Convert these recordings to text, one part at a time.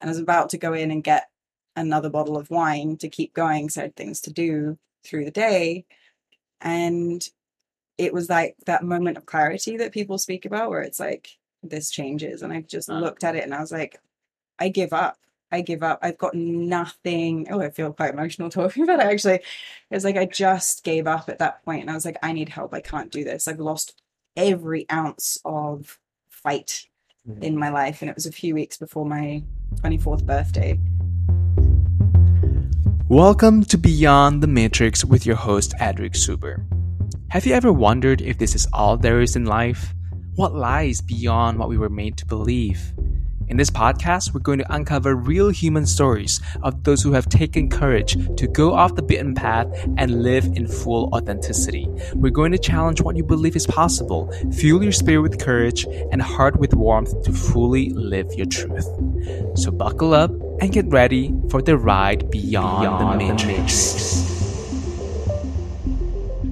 and I was about to go in and get another bottle of wine to keep going, so I had things to do through the day. And it was like that moment of clarity that people speak about where it's like, this changes. And I just Uh. looked at it and I was like, I give up. I give up. I've got nothing. Oh, I feel quite emotional talking about it actually. It was like I just gave up at that point and I was like, I need help. I can't do this. I've lost every ounce of fight. In my life. And it was a few weeks before my 24th birthday. Welcome to Beyond the Matrix with your host, Adric Suber. Have you ever wondered if this is all there is in life? What lies beyond what we were made to believe? In this podcast, we're going to uncover real human stories of those who have taken courage to go off the beaten path and live in full authenticity. We're going to challenge what you believe is possible, fuel your spirit with courage, and heart with warmth to fully live your truth. So buckle up and get ready for the ride beyond, the Matrix.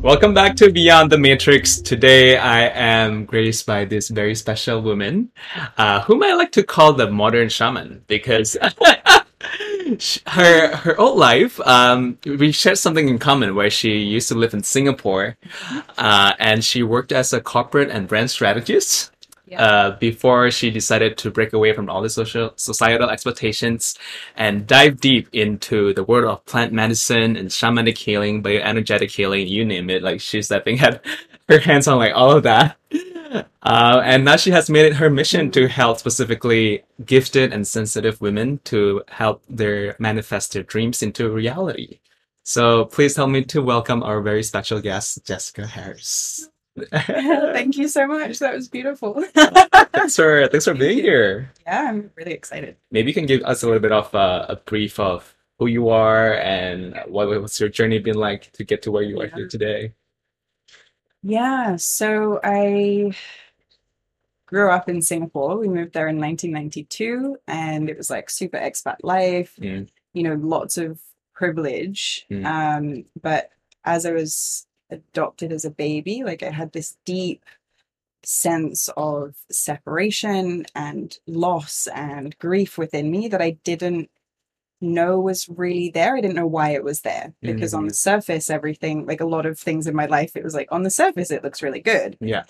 Welcome back to Beyond the Matrix. Today I am graced by this very special woman, uh, whom I like to call the modern shaman because her her old life, um, we shared something in common where she used to live in Singapore, uh, and she worked as a corporate and brand strategist uh, before she decided to break away from all the social societal expectations and dive deep into the world of plant medicine and shamanic healing, bioenergetic healing, you name it. Like she's stepping had her hands on like all of that. Uh, and now she has made it her mission to help specifically gifted and sensitive women to help their manifest their dreams into reality. So please help me to welcome our very special guest, Jessica Harris. Thank you so much. That was beautiful. thanks for thanks for being here. yeah, I'm really excited. Maybe you can give us a little bit of uh, a brief of who you are and what what's your journey been like to get to where you are here today. Yeah, so I grew up in Singapore. We moved there in 1992, and it was like super expat life, Mm. you know, lots of privilege. Mm. Um, but as I was adopted as a baby, like I had this deep sense of separation and loss and grief within me that I didn't know was really there. I didn't know why it was there because on Mhm. the surface, everything, like a lot of things in my life, it was like on the surface, it looks really good. Yeah.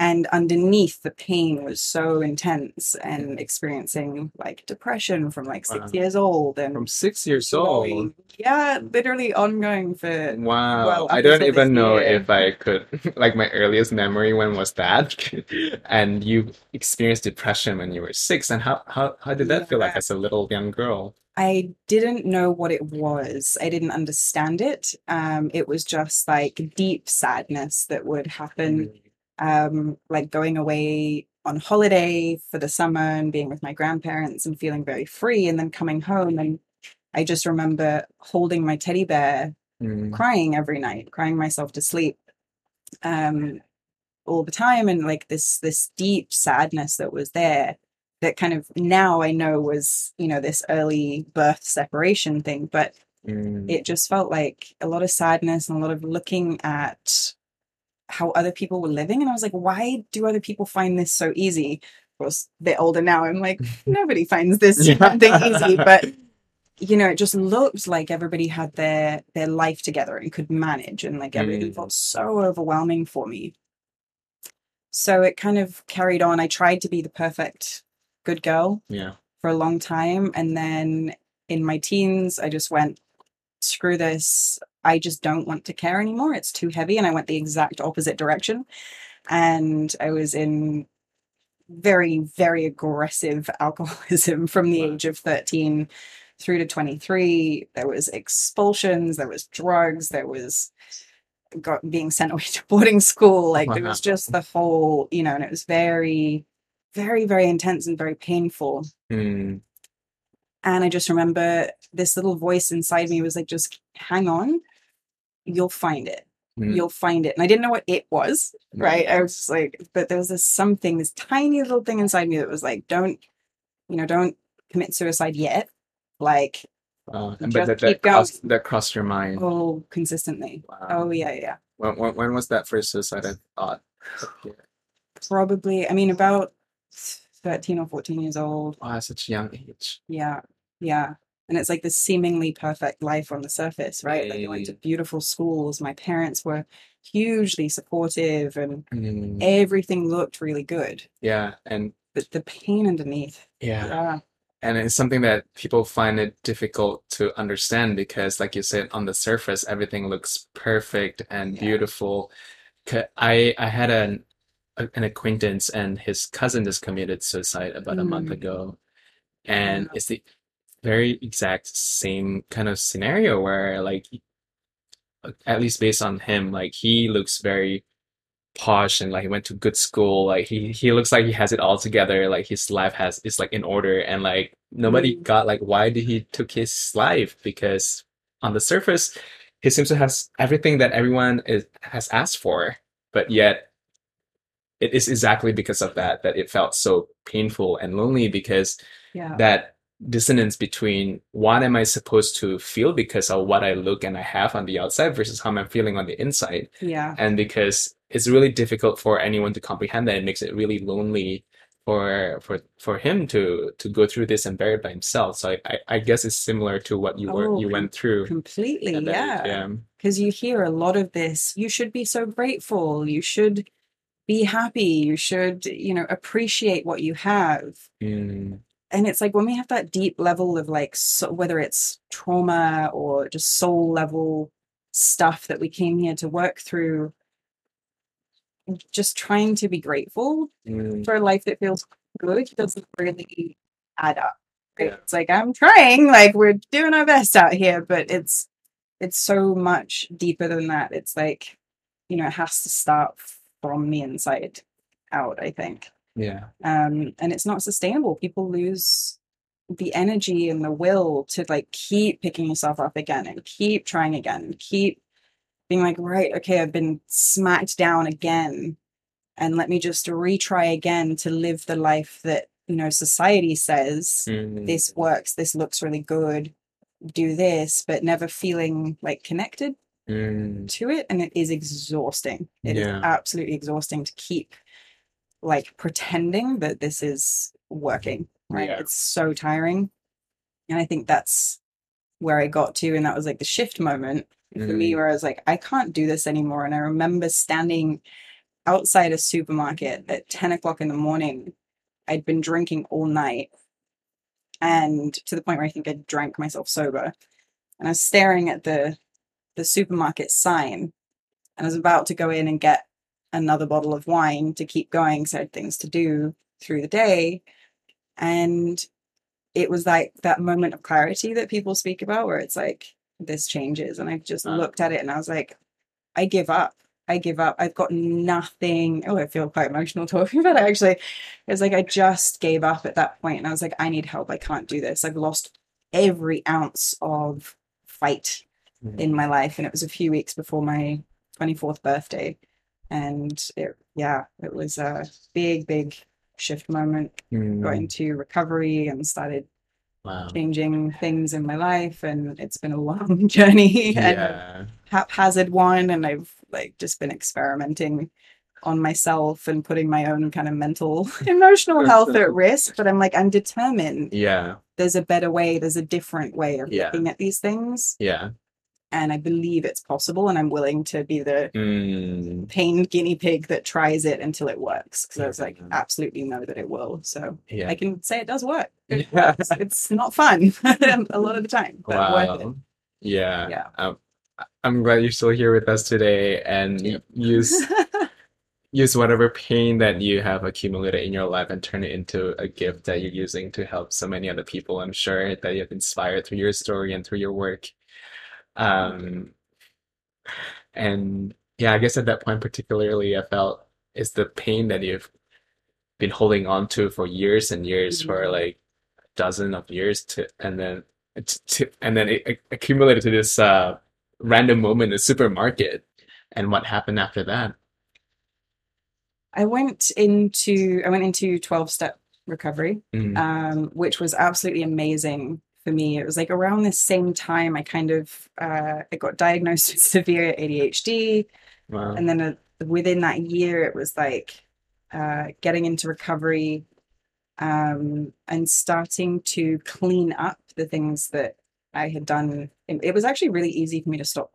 And underneath, the pain was so intense and experiencing like depression from like six Wow. years old and From six years old. Yeah, literally ongoing for Wow. Well, I don't even know year. if I could like my earliest memory when was that? and you experienced depression when you were six and how how, how did that feel like as a little young girl? I didn't know what it was. I didn't understand it. Um, it was just like deep sadness that would happen, um, like going away on holiday for the summer and being with my grandparents and feeling very free, and then coming home. And I just remember holding my teddy bear, Mm. crying every night, crying myself to sleep, um, all the time, and like this this deep sadness that was there. That kind of now I know was you know this early birth separation thing, but Mm. it just felt like a lot of sadness and a lot of looking at how other people were living. And I was like, why do other people find this so easy? Of course, a bit older now. I'm like, nobody finds this Yeah. thing easy. But you know, it just looked like everybody had their their life together and could manage, and like everything Mm. felt so overwhelming for me. So it kind of carried on. I tried to be the perfect good girl Yeah. for a long time. And then in my teens, I just went, screw this. I just don't want to care anymore. It's too heavy. And I went the exact opposite direction. And I was in very, very aggressive alcoholism from the Wow. age of 13 through to 23. There was expulsions, there was drugs, there was got being sent away to boarding school. Like it was just the whole, you know, and it was very, very, very intense and very painful. Mm. And I just remember this little voice inside me was like, just hang on, you'll find it. Mm. You'll find it. And I didn't know what it was, Mm. right? I was just like, but there was this something, this tiny little thing inside me that was like, don't, you know, don't commit suicide yet. Like, Uh, but that, that, crossed, that crossed your mind. oh, consistently. Wow. Oh, yeah, yeah. When, when, when was that first suicide thought? Probably, I mean, about 13 or 14 years old. At such a young age. Yeah. Yeah. And it's like the seemingly perfect life on the surface, right? Like I went to beautiful schools. My parents were hugely supportive and Mm, everything looked really good. yeah, and But the pain underneath. yeah. Yeah. And it's something that people find it difficult to understand because, like you said, on the surface, everything looks perfect and Yeah. beautiful. I I had an a- an acquaintance and his cousin just committed suicide about a month Mm. ago, and Yeah. it's the very exact same kind of scenario where, like, at least based on him, like he looks very posh and like he went to good school. Like he he looks like he has it all together. Like his life has is like in order, and like nobody Mm. got like why did he took his life? Because on the surface, he seems to have everything that everyone is has asked for, but yet it is exactly because of that that it felt so painful and lonely because Yeah. that dissonance between what am I supposed to feel because of what I look and I have on the outside versus how I'm feeling on the inside Yeah. and because it's really difficult for anyone to comprehend that it makes it really lonely for for for him to to go through this and bear it by himself so i i, I guess it's similar to what you were Oh, you went through Completely. at that Yeah. yeah Because you hear a lot of this. You should be so grateful. You should be happy. You should, you know, appreciate what you have. Mm, and it's like when we have that deep level of like so, whether it's trauma or just soul level stuff that we came here to work through just trying to be grateful mm, for a life that feels good doesn't really add up right? Yeah. it's like i'm trying like we're doing our best out here but it's it's so much deeper than that it's like you know it has to start from the inside out i think. Yeah. Um, and it's not sustainable. People lose the energy and the will to like keep picking yourself up again and keep trying again and keep being like, right, okay, I've been smacked down again, and let me just retry again to live the life that you know society says Mm, this works, this looks really good, do this, but never feeling like connected mm, to it and it is exhausting. It is Yeah. absolutely exhausting to keep like pretending that this is working right? Yeah. it's so tiring. And i think that's where i got to and that was like the shift moment for me mm, where i was like i can't do this anymore. And i remember standing outside a supermarket at 10 o'clock in the morning. I'd been drinking all night and to the point where i think i drank myself sober. And i was staring at the the supermarket sign and I was about to go in and get another bottle of wine to keep going because I had things to do through the day. And it was like that moment of clarity that people speak about where it's like, this changes. And I just looked at it and I was like, I give up. I give up. I've got nothing. Oh, I feel quite emotional talking about it actually. It was like I just gave up at that point and I was like, I need help. I can't do this. I've lost every ounce of fight mm. in my life and it was a few weeks before my 24th birthday. And it yeah it was a big big shift moment. Mm, got into recovery and started wow. changing things in my life and it's been a long journey and yeah haphazard one and i've like just been experimenting on myself and putting my own kind of mental emotional health at risk but i'm like i'm determined yeah. There's a better way there's a different way of Yeah. looking at these things. Yeah and I believe it's possible, and I'm willing to be the mm, pained guinea pig that tries it until it works. Because I was like, Yeah. absolutely know that it will. So yeah I can say it does work. It Yeah. works. It's not fun a lot of the time, but worth it. Yeah. Yeah. Um, I- I'm glad you're still here with us today and use use whatever pain that you have accumulated in your life and turn it into a gift that you're using to help so many other people. I'm sure that you have inspired through your story and through your work. Um, and yeah, I guess at that point particularly, I felt it's the pain that you've been holding on to for years and years, for Mhm. like a dozen of years to, and then to, and then it, accumulated to this uh random moment in the supermarket. And what happened after that? I went into I went into 12 step recovery, Mm, um, which was absolutely amazing for me. It was like around the same time I kind of uh, I got diagnosed with severe ADHD. wow. and then uh, within that year it was like uh, getting into recovery um, and starting to clean up the things that I had done. It, was actually really easy for me to stop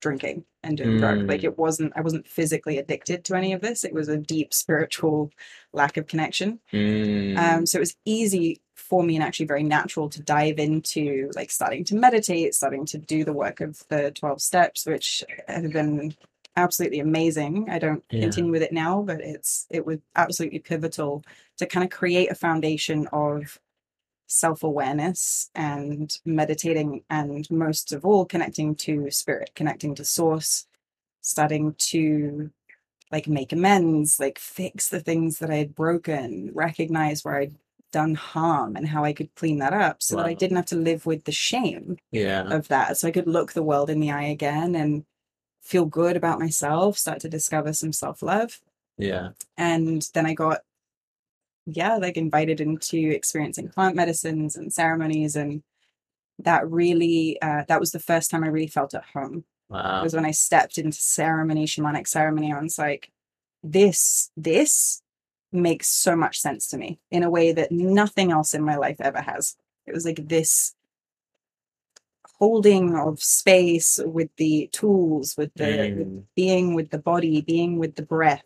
drinking and doing drugs. Like Mm. it wasn't, I wasn't physically addicted to any of this. It was a deep spiritual lack of connection. Mm. Um, so it was easy for me and actually very natural to dive into like starting to meditate, starting to do the work of the 12 steps, which have been absolutely amazing. I don't Yeah. continue with it now, but it's it was absolutely pivotal to kind of create a foundation of self-awareness and meditating and most of all connecting to spirit, connecting to source, starting to like make amends, like fix the things that I had broken, recognize where I'd done harm and how I could clean that up so that I didn't have to live with the shame yeah. of that. So I could look the world in the eye again and feel good about myself, start to discover some self love. Yeah. And then I got, yeah, like invited into experiencing plant medicines and ceremonies. And that really, uh, that was the first time I really felt at home Wow. was when I stepped into ceremony, shamanic ceremony. I was like, this, this makes so much sense to me in a way that nothing else in my life ever has. It was like this holding of space with the tools, with the with Mm. being with the body, being with the breath,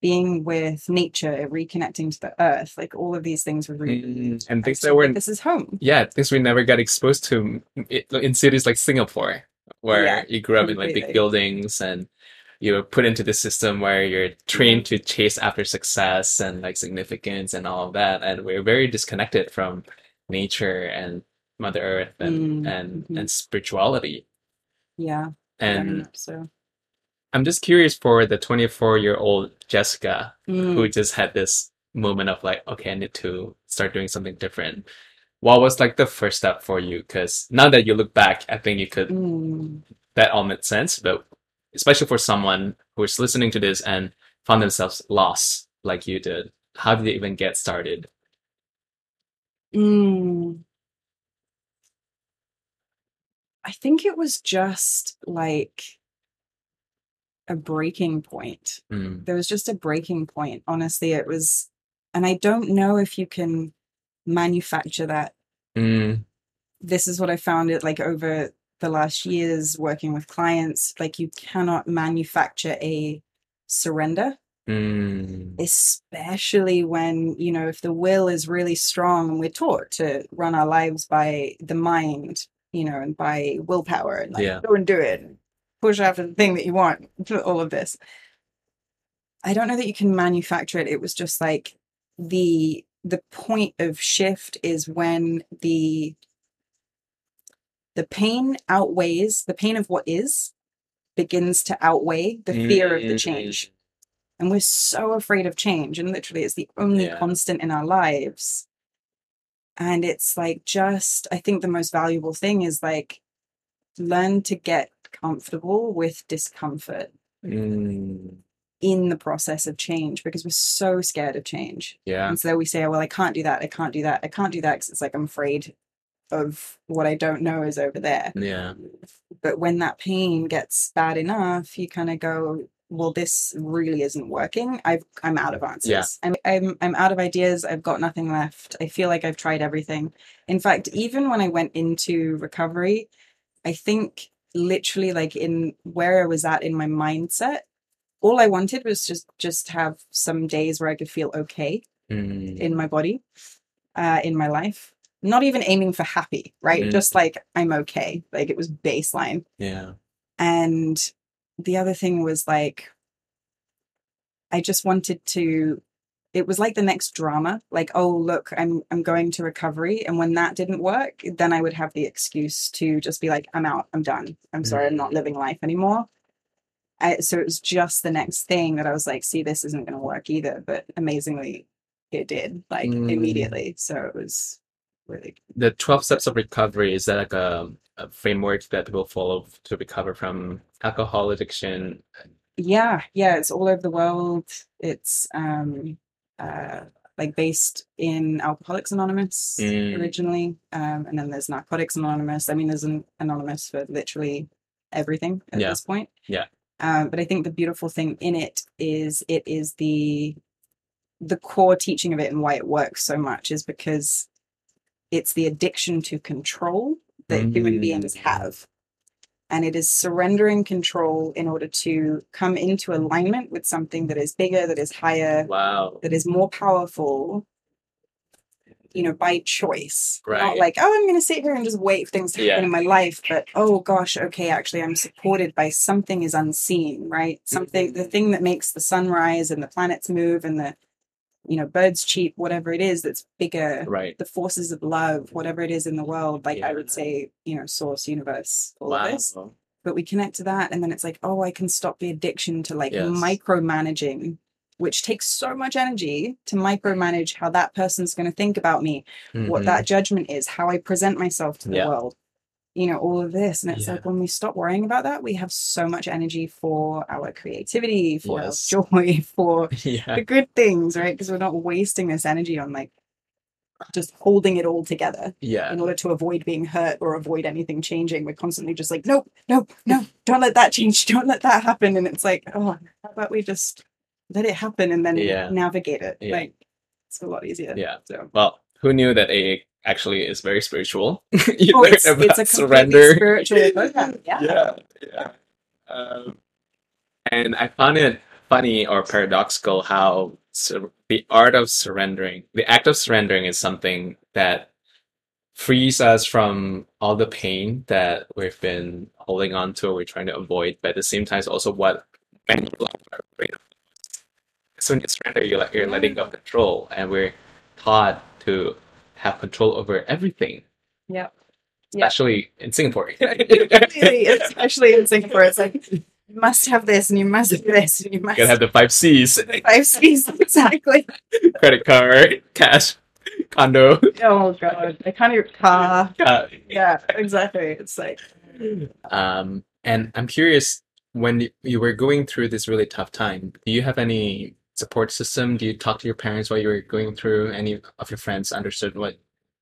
being with nature, reconnecting to the earth. Like all of these things were really. Mm. And things that were like, this is home. yeah, things we never got exposed to in cities like Singapore, where Yeah, you grew up in like big buildings and you were put into the system where you're trained to chase after success and like significance and all of that, and we're very disconnected from nature and Mother Earth and Mm, and mhm. and spirituality. Yeah. And so. I'm just curious for the 24 year old Jessica Mm. who just had this moment of like, okay, I need to start doing something different. What was like the first step for you? Because now that you look back, I think you could Mm. that all made sense. But especially for someone who is listening to this and found themselves lost like you did, how did they even get started? Mm. I think it was just like a breaking point. Mm, There was just a breaking point. Honestly, it was, and I don't know if you can manufacture that. mm, This is what I found it like over the last years working with clients. Like, you cannot manufacture a surrender mm, especially when you know if the will is really strong and we're taught to run our lives by the mind you know and by willpower and like Yeah. go and do it push after the thing that you want all of this i don't know that you can manufacture it it was just like the the point of shift is when the the pain outweighs the pain of what is begins to outweigh the fear of the change. And we're so afraid of change and literally it's the only Yeah. constant in our lives. And it's like just i think the most valuable thing is like learn to get comfortable with discomfort. Mm, in the process of change because we're so scared of change. Yeah. and so we say oh, well i can't do that i can't do that i can't do that because it's like i'm afraid of what i don't know is over there. Yeah. but when that pain gets bad enough you kind of go well this really isn't working. I've i'm out of answers. I'm, I'm i'm out of ideas. I've got nothing left. I feel like i've tried everything. In fact even when i went into recovery i think literally like in where i was at in my mindset all i wanted was just just have some days where i could feel okay Mm, in my body uh in my life not even aiming for happy right? Mm. just like i'm okay. Like it was baseline. Yeah. and the other thing was like i just wanted to it was like the next drama. Like oh look i'm i'm going to recovery. And when that didn't work then i would have the excuse to just be like i'm out. I'm done. I'm sorry i'm not living life anymore. I, so it was just the next thing that i was like see this isn't going to work either. But amazingly it did like Mm. immediately. So it was The 12 steps of recovery, is that like a, a framework that people follow to recover from alcohol addiction? yeah yeah it's all over the world it's um uh like based in alcoholics anonymous Mm. originally um and then there's narcotics anonymous i mean there's an anonymous for literally everything at Yeah. this point Yeah. um but i think the beautiful thing in it is it is the the core teaching of it and why it works so much is because it's the addiction to control that human beings Mm. have. And it is surrendering control in order to come into alignment with something that is bigger, that is higher, Wow. that is more powerful, you know, by choice. Not Right. like, oh, I'm going to sit here and just wait for things to happen Yeah. in my life. But, oh gosh, okay, actually, I'm supported by something is unseen, right? Something, the thing that makes the sun rise and the planets move and the, you know, birds cheep, whatever it is that's bigger. Right. The forces of love, whatever it is in the world, like I would say, you know, source, universe, all of this but we connect to that and then it's like oh i can stop the addiction to like Yes. micromanaging which takes so much energy to micromanage how that person's going to think about me what Mhm. that judgment is how i present myself to the Yeah. world you know all of this and it's Yeah. like when we stop worrying about that we have so much energy for our creativity for Yes. our joy for yeah. the good things right because we're not wasting this energy on like just holding it all together Yeah. in order to avoid being hurt or avoid anything changing. We're constantly just like, nope, nope, no, don't let that change, don't let that happen. And it's like, oh, how about we just let it happen and then Yeah. navigate it? Like, it's a lot easier. Yeah. So, Well, who knew that AA actually is very spiritual? you oh, learn it's, about it's surrender. spiritual program. Yeah. yeah, yeah. Um, and I found it funny or paradoxical how sur- the art of surrendering, the act of surrendering, is something that frees us from all the pain that we've been holding on to or we're trying to avoid, but at the same time, it's also what many people are afraid of. So when you surrender, you're, like, you're letting go of control, and we're taught to have control over everything, Yeah. Yeah. especially in Singapore. Especially in Singapore, it's like, you must have this and you must have this and you must You gotta have the five C's five C's. Exactly. credit card, cash, condo. Oh, God. I can't even car. Uh, Yeah, exactly. It's like, um, and I'm curious when you were going through this really tough time, do you have any support system? Do you talk to your parents while you were going through? Any of your friends understood what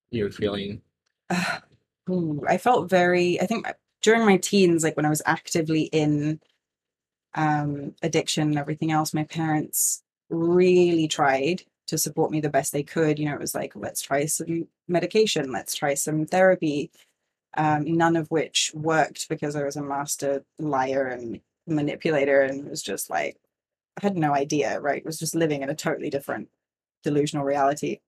you were feeling? Ooh, I felt very, I think during my teens, like when I was actively in um, addiction and everything else, my parents really tried to support me the best they could. You know, it was like, let's try some medication, let's try some therapy, um, none of which worked because I was a master liar and manipulator and it was just like, had no idea, right? Was just living in a totally different delusional reality.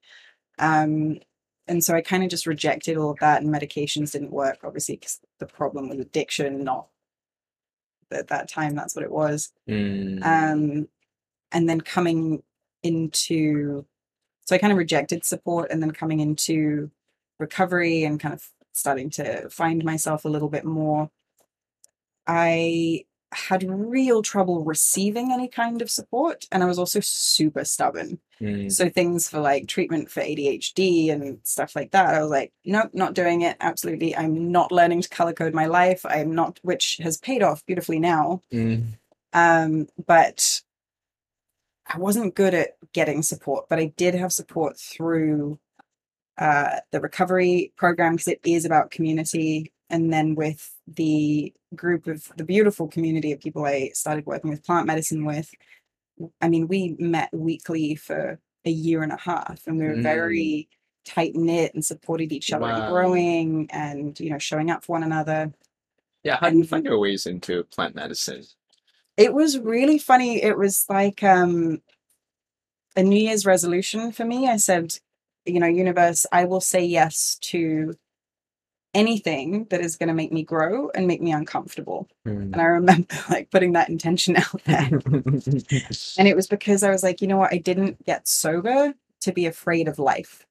Um, and so I kind of just rejected all of that, and medications didn't work, obviously, because the problem was addiction, not at that time, that's what it was. Mm, Um, and then coming into, so I kind of rejected support, and then coming into recovery and kind of starting to find myself a little bit more. I had real trouble receiving any kind of support, and I was also super stubborn. mm, So things for like treatment for ADHD and stuff like that, I was like, nope, not doing it. Absolutely, I'm not learning to color code my life. I'm not, which has paid off beautifully now. mm, Um, but I wasn't good at getting support, but I did have support through uh, the recovery program because it is about community. And then with the group of the beautiful community of people I started working with plant medicine with, I mean, we met weekly for a year and a half and we were Mm. very tight knit and supported each other Wow. in growing and, you know, showing up for one another. Yeah, how do you find your ways into plant medicine? it was really funny it was like um a new year's resolution for me i said you know universe i will say yes to anything that is going to make me grow and make me uncomfortable Mm. and i remember like putting that intention out there and it was because i was like you know what i didn't get sober to be afraid of life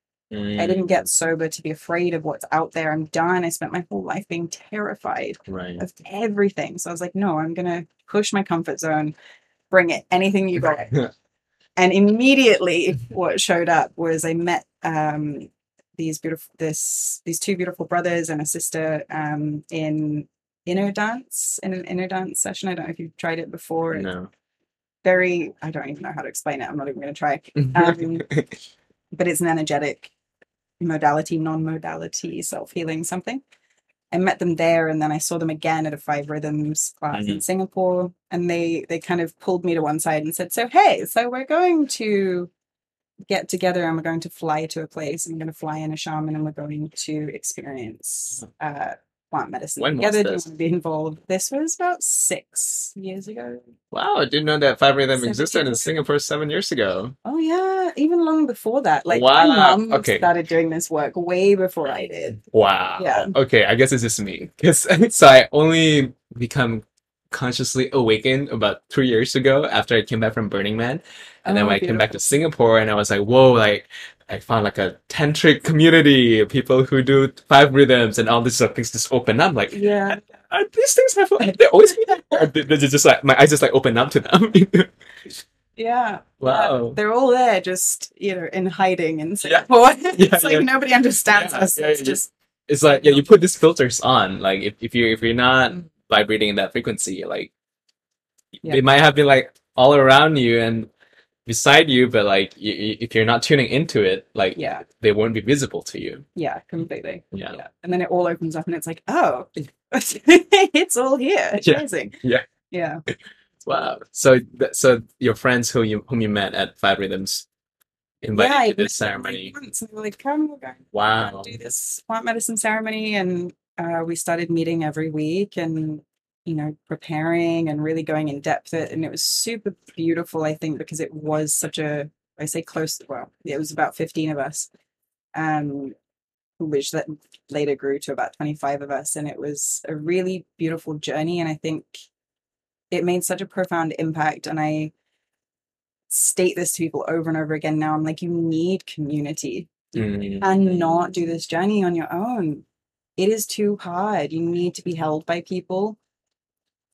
i didn't get sober to be afraid of what's out there i'm done i spent my whole life being terrified right. of everything. So I was like, no, I'm gonna push my comfort zone, bring it, anything you got. and immediately what showed up was I met um these beautiful this these two beautiful brothers and a sister um in inner dance in an inner dance session. I don't know if you've tried it before. It's no. very I don't even know how to explain it. I'm not even gonna try. Um, but it's an energetic modality, non-modality, self-healing something. I met them there and then I saw them again at a five rhythms class in Singapore and they they kind of pulled me to one side and said, So hey, so we're going to get together and we're going to fly to a place and we're going to fly in a shaman and we're going to experience uh, plant medicine When together. Do you want to be involved? This was about six years ago. Wow, I didn't know that Five Rhythm Seven existed in years. Singapore seven years ago. Oh yeah, even long before that. Like Wow, my mum okay. started doing this work way before I did. Wow. Yeah. Okay, I guess it's just me. 'Cause- so I only become consciously awakened about three years ago after I came back from Burning Man. And then Oh, when I came back to Singapore and I was like, whoa, like I found like a tantric community of people who do five rhythms and all these sort of things just open up. Like, Yeah. are these things have, they always been there? Did just like my eyes just like open up to them? Yeah. Wow. Yeah. They're all there just, you know, in hiding in Yeah. Singapore. it's like yeah. nobody understands Yeah, us. yeah, it's yeah. just it's like yeah, you put these filters on. Like if, if you if you're not Mm. Vibrating in that frequency, like Yeah. they might have been like all around you and beside you, but like y- if you're not tuning into it, like yeah, they won't be visible to you. yeah, completely. Yeah. Yeah. And then it all opens up and it's like, oh, it's all here. It's Yeah. amazing. Yeah. Yeah. Wow. So th- so your friends who you whom you met at Five Rhythms invited yeah, to this like, ceremony. once, and they like, come, we're going Wow. do this plant medicine ceremony. And uh, we started meeting every week and, you know, preparing and really going in depth. It, and it was super beautiful, I think, because it was such a, I say close, well, it was about 15 of us, um, which that later grew to about 25 of us. And it was a really beautiful journey. And I think it made such a profound impact. And I state this to people over and over again now. I'm like, you need community Mm. and not do this journey on your own. It is too hard. You need to be held by people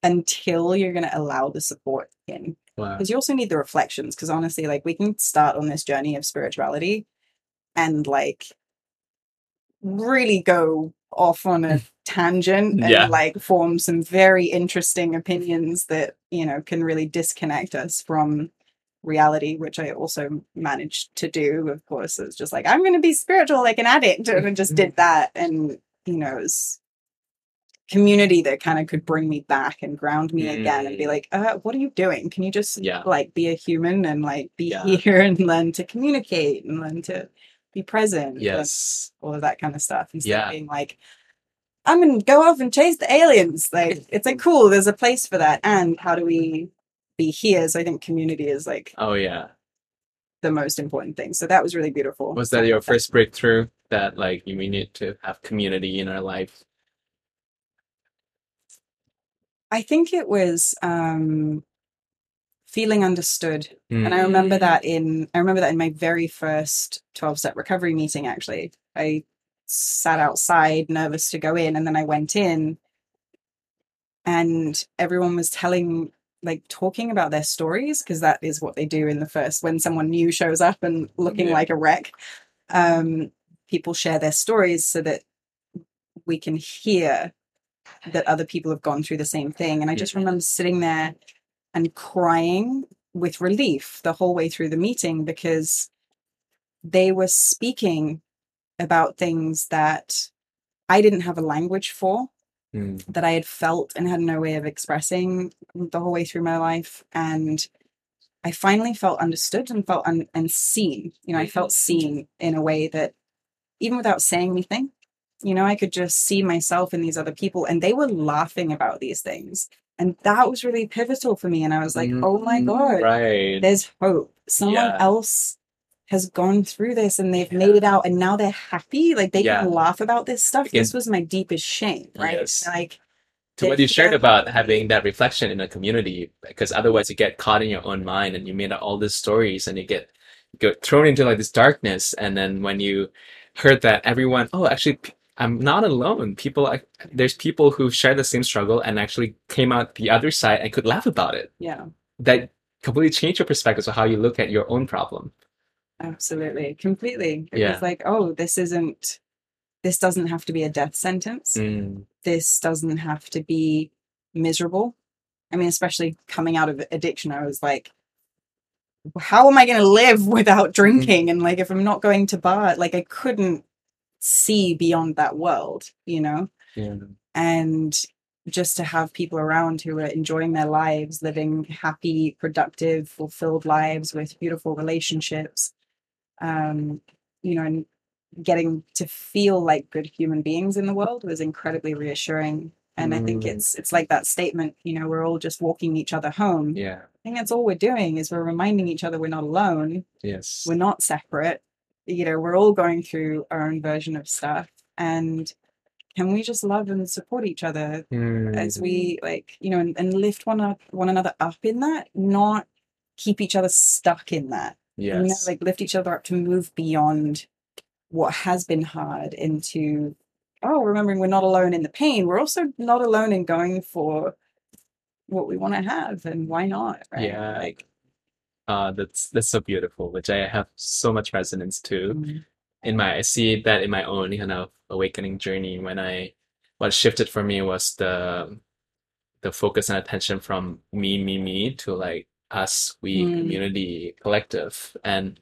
until you're going to allow the support in. Wow. Because you also need the reflections. Because honestly, like we can start on this journey of spirituality and like really go off on a tangent and Yeah. like form some very interesting opinions that, you know, can really disconnect us from reality, which I also managed to do. Of course, it's just like, I'm going to be spiritual like an addict. And I just did that. And, you know, community that kind of could bring me back and ground me again and be Mm. like, uh, what are you doing? Can you just Yeah. like be a human and like be Yeah. here and learn to communicate and learn to be present? Yes. all of that kind of stuff. Instead Yeah. of being like, I'm gonna go off and chase the aliens. Like it's like cool, there's a place for that. And how do we be here? So I think community is like Oh yeah. the most important thing. So that was really beautiful. Was that your first breakthrough that like we need to have community in our life? I think it was um feeling understood. And I Mm. remember that in I remember that in my very first 12 step recovery meeting actually. I sat outside nervous to go in and then I went in and everyone was telling like talking about their stories because that is what they do in the first when someone new shows up and looking Yeah. like a wreck. Um people share their stories so that we can hear that other people have gone through the same thing. And I just Mhm. remember sitting there and crying with relief the whole way through the meeting because they were speaking about things that I didn't have a language for, Mm. that I had felt and had no way of expressing the whole way through my life. And I finally felt understood and felt un- and seen. You know, I felt seen in a way that even without saying anything, you know, I could just see myself in these other people and they were laughing about these things. And that was really pivotal for me. And I was like, mm-hmm. oh my God, Right. there's hope. Someone Yeah. else has gone through this and they've made it out and now they're happy. Like they Yeah. can laugh about this stuff. Again- this was my deepest shame, right? Yes. Like to what you shared about having that reflection in a community because otherwise you get caught in your own mind and you made up all these stories and you get get thrown into like this darkness and then when you heard that everyone oh actually I'm not alone people like there's people who share the same struggle and actually came out the other side and could laugh about it yeah, that completely changed your perspective of how you look at your own problem absolutely. Completely. It Yeah. was like, oh, this isn't this doesn't have to be a death sentence. Mm, This doesn't have to be miserable. I mean, especially coming out of addiction, I was like, how am I going to live without drinking? And like, if I'm not going to bar, like, I couldn't see beyond that world, you know? yeah And just to have people around who are enjoying their lives, living happy, productive, fulfilled lives with beautiful relationships, um, you know, and getting to feel like good human beings in the world was incredibly reassuring. And I think Mm. it's it's like that statement, you know, we're all just walking each other home. Yeah. Think that's all we're doing is we're reminding each other we're not alone, Yes. we're not separate. You know, we're all going through our own version of stuff. And can we just love and support each other as Mm. we like, you know, and, and lift one up one another up in that, not keep each other stuck in that. You know, Yes. like lift each other up to move beyond what has been hard into oh, remembering we're not alone in the pain. We're also not alone in going for what we want to have and why not, right? Yeah. Like Uh, that's that's so beautiful, which I have so much resonance to. mm, in my I see that in my own kind of awakening journey when I what shifted for me was the the focus and attention from me, me, me to like us, we, Mm. community, collective. And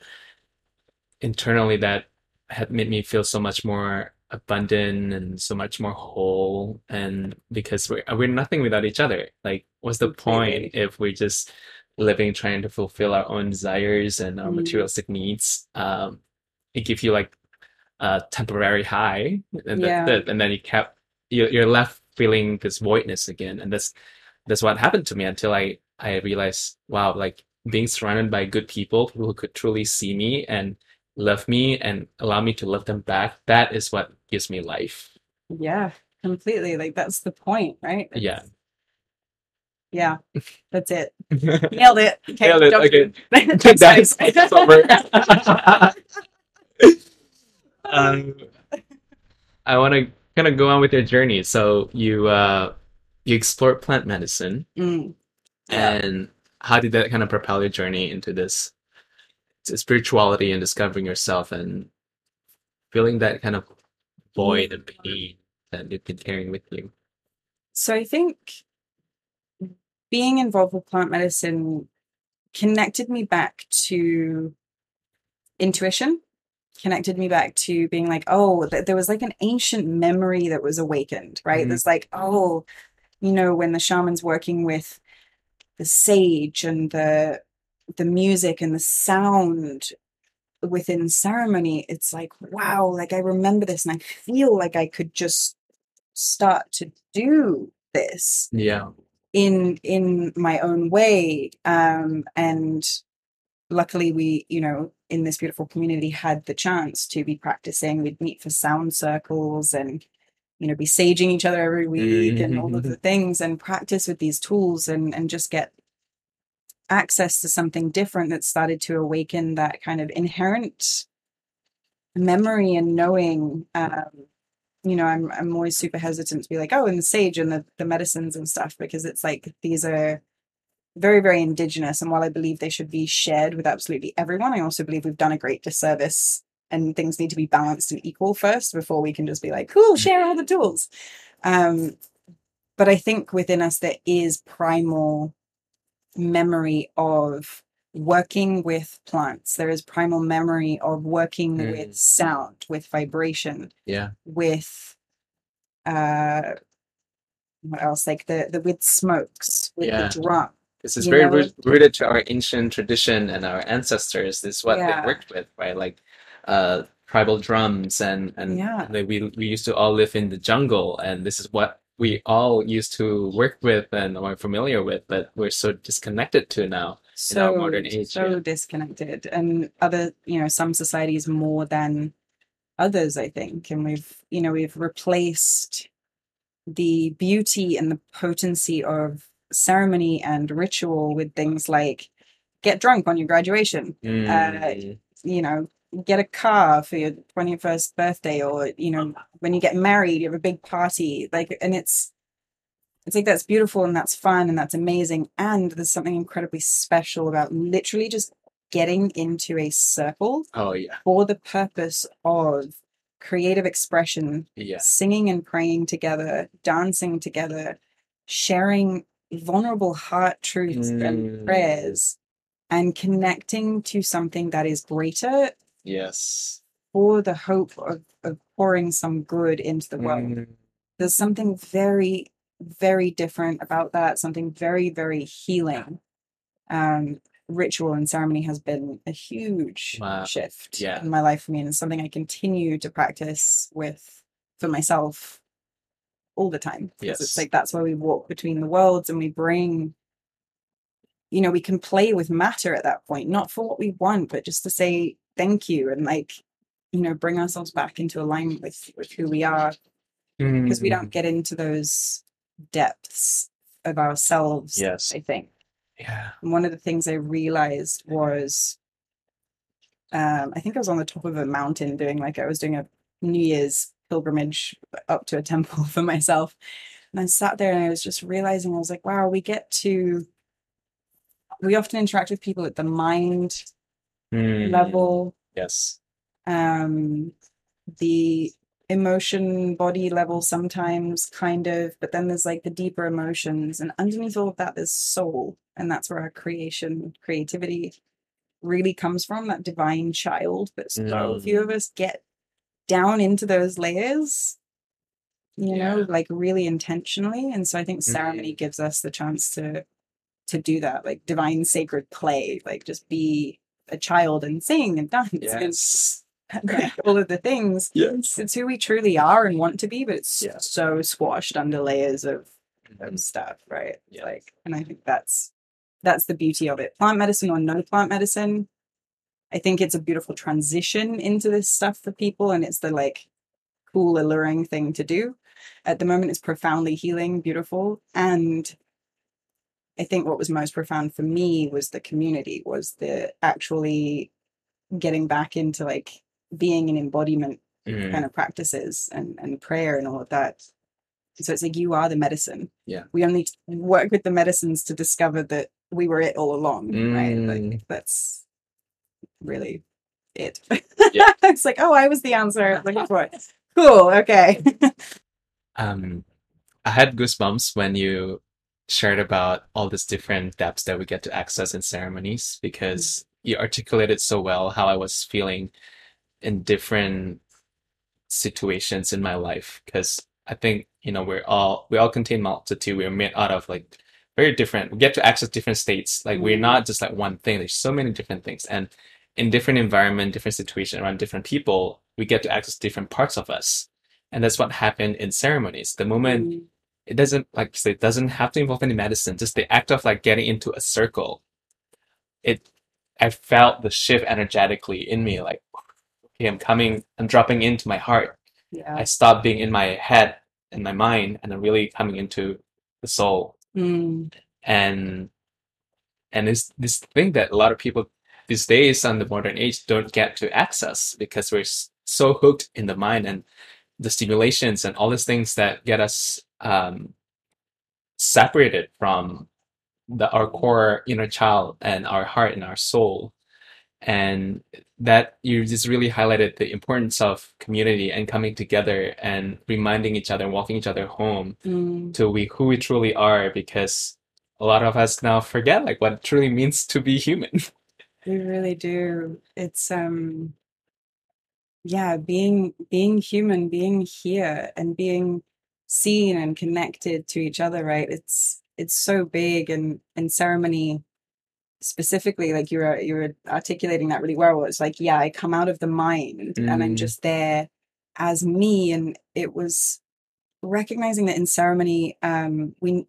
internally that had made me feel so much more abundant and so much more whole. And because we're we're nothing without each other. Like what's the point if we're just living trying to fulfill our own desires and our Mm. materialistic needs? Um, it gives you like a temporary high, and Yeah. And then you kept you're you're left feeling this voidness again, and that's that's what happened to me until I I realized, wow, like being surrounded by good people, people who could truly see me and love me and allow me to love them back. That is what gives me life. yeah, completely. Like that's the point, right? Yeah. Yeah. That's it. Nailed it. Okay, Nailed it, okay. That's it's over. um, I want to kind of go on with your journey. So you uh, you explored plant medicine. Mm, yeah. And how did that kind of propel your journey into this spirituality and discovering yourself and feeling that kind of void and pain that you've been carrying with you? So I think being involved with plant medicine connected me back to intuition, connected me back to being like, oh, th- there was like an ancient memory that was awakened, right? Mhm. There's like, oh, you know, when the shaman's working with the sage and the the music and the sound within ceremony, it's like, wow, like I remember this and I feel like I could just start to do this Yeah. in in my own way um and luckily we you know in this beautiful community had the chance to be practicing we'd meet for sound circles and you know be saging each other every week and all of the things and practice with these tools and and just get access to something different that started to awaken that kind of inherent memory and knowing um you know i'm i'm always super hesitant to be like oh and the sage and the, the medicines and stuff because it's like these are very very indigenous. And while i believe they should be shared with absolutely everyone i also believe we've done a great disservice and things need to be balanced and equal first before we can just be like cool share all the tools. Um but i think within us there is primal memory of working with plants there is primal memory of working Mm. with sound with vibration Yeah. with uh what else like the the with smokes with Yeah. the drum This is You very know- rooted to our ancient tradition and our ancestors. This is what Yeah. they worked with, right? Like uh, tribal drums and and Yeah. we we used to all live in the jungle, and this is what we all used to work with and are familiar with, but we're so disconnected to now. so our modern age, so yeah. disconnected and other you know some societies more than others i think and we've you know we've replaced the beauty and the potency of ceremony and ritual with things like get drunk on your graduation Mm, you know, get a car for your 21st birthday or, you know, when you get married, you have a big party. Like, and it's, it's like that's beautiful and that's fun and that's amazing. And there's something incredibly special about literally just getting into a circle oh yeah, for the purpose of creative expression, yeah, singing and praying together, dancing together, sharing vulnerable heart truths Mm. and prayers, and connecting to something that is greater yes. for the hope of, of pouring some good into the world. Mm, There's something very, very different about that, something very, very healing. Um, ritual and ceremony has been a huge Wow. shift Yeah. in my life for me and it's something I continue to practice with for myself all the time. Because it's Yes. like that's where we walk between the worlds and we bring you know, we can play with matter at that point, not for what we want, but just to say thank you and like, you know, bring ourselves back into alignment with with who we are because we Mm. don't get into those depths of ourselves. Yes. I think. Yeah. And one of the things I realized was, um, I think I was on the top of a mountain doing like I was doing a New Year's pilgrimage up to a temple for myself, and I sat there and I was just realizing I was like, wow, we get to. We often interact with people at the mind Mm. level, Yes. um, the emotion body level sometimes kind of but then there's like the deeper emotions and underneath all of that there's soul and that's where our creation creativity really comes from that divine child but so Mm. few of us get down into those layers you know like really intentionally and so i think ceremony gives us the chance to to do that like divine sacred play like just be a child and sing and dance and Yes. like all of the things Yes. it's who we truly are and want to be, but it's Yeah. so squashed under layers of, of Mhm. stuff, right? Yeah. Like, and I think that's that's the beauty of it. Plant medicine or no plant medicine, I think it's a beautiful transition into this stuff for people, and it's the like cool, alluring thing to do. At the moment, it's profoundly healing, beautiful, and I think what was most profound for me was the community, was the actually getting back into like being an embodiment Mm. kind of practices and, and prayer and all of that. So it's like you are the medicine. Yeah. We only work with the medicines to discover that we were it all along, right? Mm. Like that's really it. Yeah. it's like, oh, I was the answer. Looking for it. Cool. Okay. Um, I had goosebumps when you shared about all these different depths that we get to access in ceremonies because you articulated so well how I was feeling in different situations in my life. Because I think, you know, we're all, we all contain multitude. We're made out of like very different, we get to access different states. Like we're Mhm. not just like one thing. There's so many different things. And in different environment, different situation around different people, we get to access different parts of us. And that's what happened in ceremonies. The moment Mm, it doesn't like you say, it doesn't have to involve any medicine, just the act of like getting into a circle. It I felt the shift energetically in me, like okay, I'm coming, I'm dropping into my heart. yeah. I stopped being in my head and my mind and I'm really coming into the soul. Mm, And and it's this thing that a lot of people these days on the modern age don't get to access because we're so hooked in the mind and the stimulations and all these things that get us um, separated from the our core inner child and our heart and our soul. And that you just really highlighted the importance of community and coming together and reminding each other and walking each other home mm, to we who we truly are because a lot of us now forget like what it truly means to be human. We really do. It's um yeah, being being human, being here and being seen and connected to each other, right? It's it's so big and and ceremony specifically like you were you were articulating that really well. It's like yeah i come out of the mind and i'm Mm. just there as me. And it was recognizing that in ceremony um we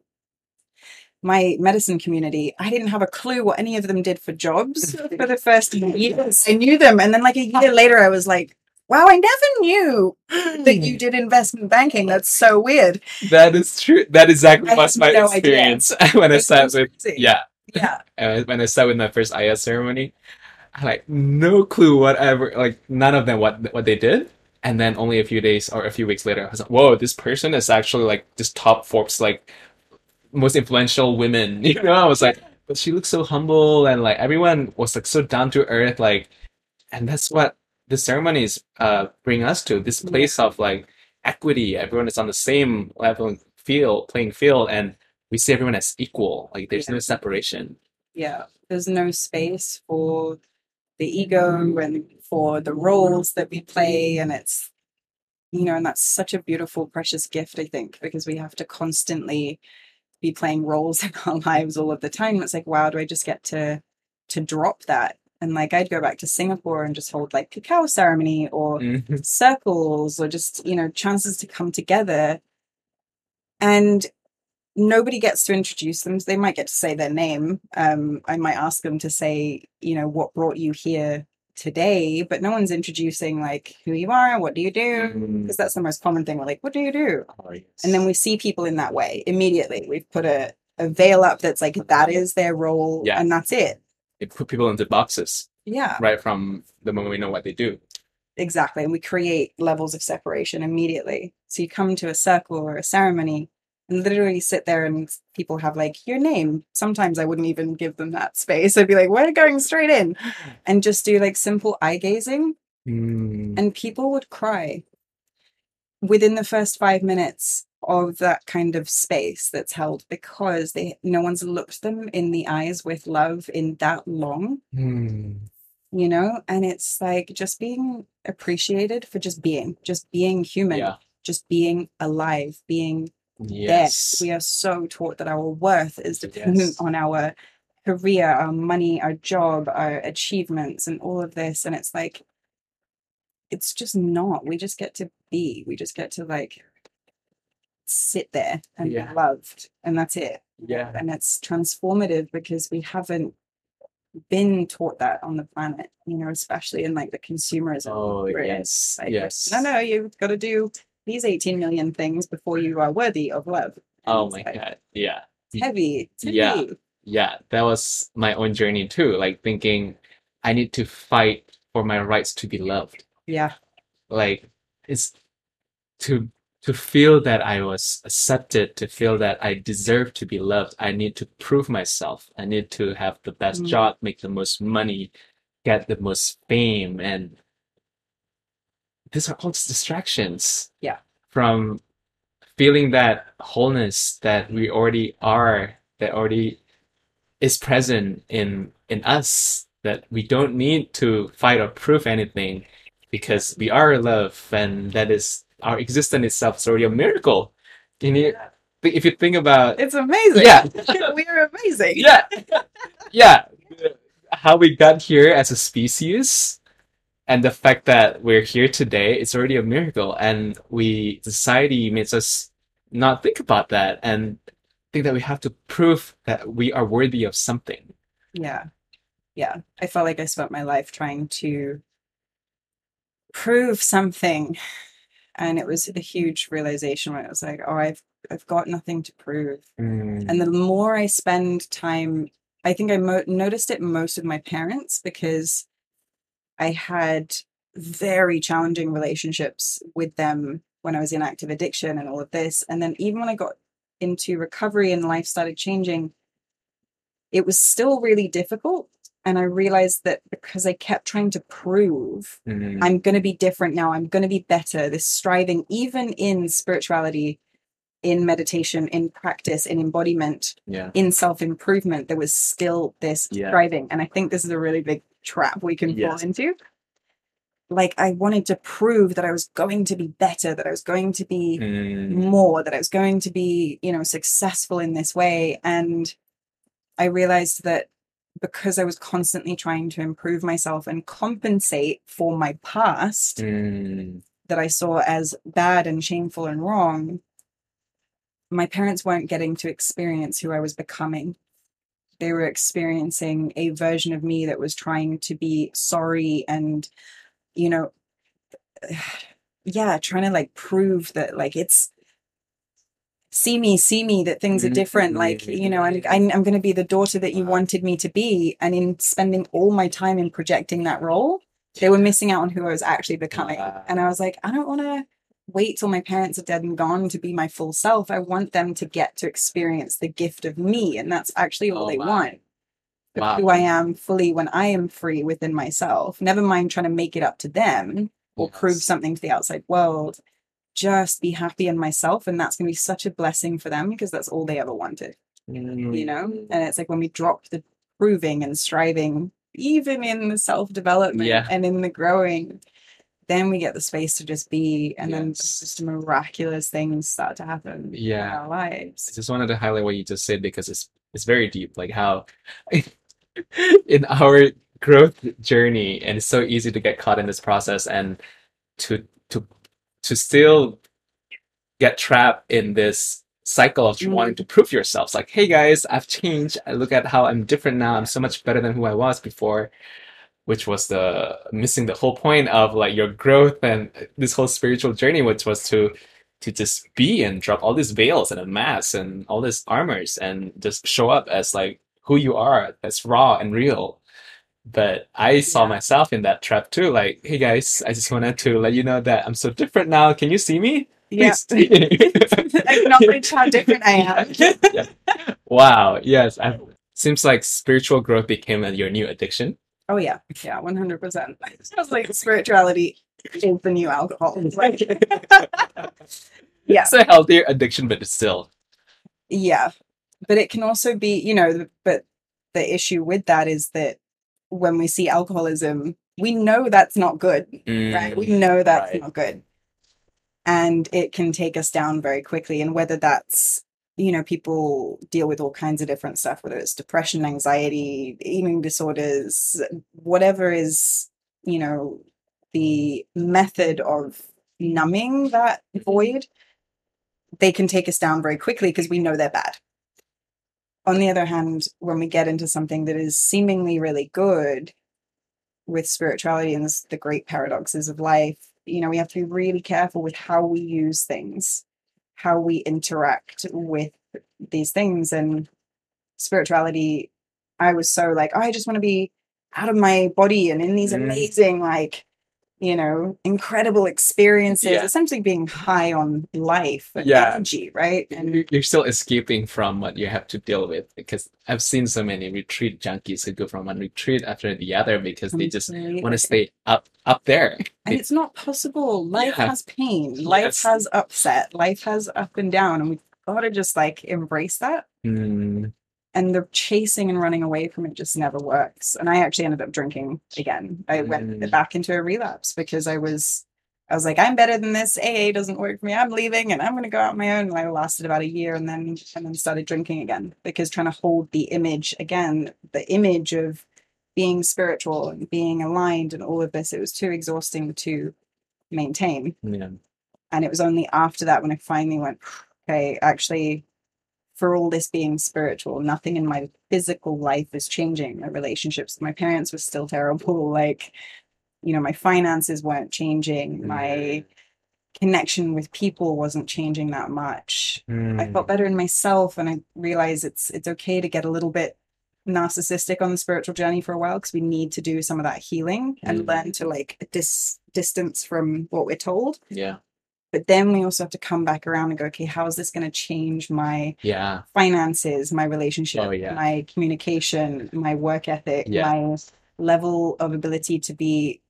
my medicine community i didn't have a clue what any of them did for jobs for the first years i knew them. And then like a year later i was like wow i never knew that you mm. did investment banking. That's so weird. That is true. That exactly was my no idea. experience. When i sat with yeah. Yeah. When I sat with my first IS ceremony, I had like no clue whatever, like none of them what what they did. And then only a few days or a few weeks later, I was like, "Whoa, this person is actually like this top Forbes like most influential women." You know, I was like, but she looks so humble and like everyone was like so down to earth, like, and that's what the ceremonies uh bring us to this place of like equity. Everyone is on the same level field, playing field, and we see everyone as equal. Like there's no separation. yeah there's no space for the ego and for the roles that we play and it's you know and that's such a beautiful precious gift i think because we have to constantly be playing roles in our lives all of the time it's like wow do i just get to to drop that. And like I'd go back to Singapore and just hold like cacao ceremony or Mhm. circles or just, you know, chances to come together. And nobody gets to introduce them. They might get to say their name. Um, I might ask them to say, you know, what brought you here today, but no one's introducing like who you are, what do you do? Mm. Because that's the most common thing. We're like, what do you do? Oh, yes. And then we see people in that way immediately. We've put a, a veil up that's like that is their role Yeah. and that's it. It put people into boxes Yeah. right from the moment we know what they do. Exactly. And we create levels of separation immediately. So you come to a circle or a ceremony and literally sit there and people have like your name. Sometimes I wouldn't even give them that space. I'd be like, we're going straight in and just do like simple eye gazing. Mm. And people would cry within the first five minutes of that kind of space that's held because they no one's looked them in the eyes with love in that long Mm. you know and it's like just being appreciated for just being just being human Yeah. just being alive being Yes. there we are so taught that our worth is dependent Yes. on our career our money our job our achievements and all of this and it's like it's just not we just get to be we just get to like sit there and Yeah. be loved and that's it yeah. and it's transformative because we haven't been taught that on the planet you know especially in like the consumerism Oh, where yes. it's like, yes. no no you've got to do these 18 million things before you are worthy of love And Oh my like, god. Yeah. it's heavy it's Yeah. heavy. Yeah. That was my own journey too. Like thinking I need to fight for my rights to be loved. yeah Like it's to to feel that I was accepted, to feel that I deserve to be loved, I need to prove myself. I need to have the best Mm. job, make the most money, get the most fame, and these are all distractions. Yeah. From feeling that wholeness that we already are, that already is present in in us, that we don't need to fight or prove anything because we are love and that is our existence itself. Is already a miracle. Can you, if you think about it's amazing. Yeah. we are amazing. Yeah. Yeah. How we got here as a species and the fact that we're here today it's already a miracle. And we society makes us not think about that and think that we have to prove that we are worthy of something. Yeah. Yeah. I felt like i spent my life trying to prove something and it was a huge realization where it was like oh i've i've got nothing to prove. And the mm. more i spend time i think i mo- noticed it most with my parents because i had very challenging relationships with them when i was in active addiction and all of this. And then even when i got into recovery and life started changing it was still really difficult and i realized that because i kept trying to prove Mm. I'm going to be different now. I'm going to be better. This striving, even in spirituality, in meditation, in practice, in embodiment, yeah in self improvement, there was still this Yeah. striving. And I think this is a really big trap we can fall into. Like, I wanted to prove that I was going to be better, that I was going to be Mm. more, that I was going to be, you know, successful in this way. And I realized that because I was constantly trying to improve myself and compensate for my past Mm. that I saw as bad and shameful and wrong, my parents weren't getting to experience who I was becoming. They were experiencing a version of me that was trying to be sorry and, you know, yeah, trying to like prove that like it's see me, see me, that things are mm-hmm. different. Like, you know, and I'm, I'm going to be the daughter that you wanted me to be. And in spending all my time in projecting that role, they were missing out on who I was actually becoming. And I was like, I don't want to wait till my parents are dead and gone to be my full self. I want them to get to experience the gift of me. And that's actually all Oh, they wow. want. Wow. Who I am fully when I am free within myself. Never mind trying to make it up to them or prove something to the outside world. Just be happy in myself. And that's going to be such a blessing for them because that's all they ever wanted you know Mm. and it's like when we drop the proving and striving even in the self-development Yeah. and in the growing then we get the space to just be and then just miraculous things start to happen in Yeah. our lives. I just wanted to highlight what you just said because it's it's very deep. Like how in our growth journey and it's so easy to get caught in this process and to to to still get trapped in this cycle of Mm. wanting to prove yourselves like hey guys i've changed. I look at how i'm different now. I'm so much better than who i was before which was the missing the whole point of like your growth and this whole spiritual journey which was to to just be and drop all these veils and a mask and all these armors and just show up as like who you are that's raw and real but i saw Yeah. myself in that trap too like hey guys i just wanted to let you know that i'm so different now can you see me Yeah. Please. Acknowledge how different I am. Yeah. Wow. Yes. I, seems like spiritual growth became your new addiction. Oh yeah, yeah, one hundred percent. Sounds like spirituality is the new alcohol. Like, yeah, It's a healthier addiction, but it's still. yeah, but it can also be, you know, but the issue with that is that when we see alcoholism, we know that's not good, right? We know that's Mm, right. not good, and it can take us down very quickly. And whether that's you know, people deal with all kinds of different stuff, whether it's depression, anxiety, eating disorders, whatever is, you know, the method of numbing that void, they can take us down very quickly because we know they're bad. On the other hand, when we get into something that is seemingly really good with spirituality and this, the great paradoxes of life, you know, we have to be really careful with how we use things, how we interact with these things. And spirituality, I was so like, oh, I just want to be out of my body and in these Mm. amazing, like, you know, incredible experiences, Yeah. essentially being high on life and Yeah. energy, right? And You- You're still escaping from what you have to deal with because I've seen so many retreat junkies who go from one retreat after the other because they just want to stay up up there. and it's not possible. Life Yeah. has pain, life Yes. has upset, life has up and down, and we've got to just like embrace that. Mm, and the chasing and running away from it just never works. And I actually ended up drinking again. I went Mm. back into a relapse because I was I was like, I'm better than this. AA doesn't work for me. I'm leaving and I'm gonna go out on my own. And I lasted about a year and then and then started drinking again because trying to hold the image again, the image of being spiritual and being aligned and all of this, it was too exhausting to maintain. yeah. And it was only after that when I finally went, okay, actually, for all this being spiritual, nothing in my physical life is changing. My relationships with my parents were still terrible. Like, you know, my finances weren't changing. My connection with people wasn't changing that much. I Mm, felt better in myself and I realized it's it's okay to get a little bit narcissistic on the spiritual journey for a while because we need to do some of that healing and Mm. learn to like dis distance from what we're told yeah. But then we also have to come back around and go okay how is this going to change my Yeah. finances my relationship Oh, yeah. my communication my work ethic Yeah. my level of ability to be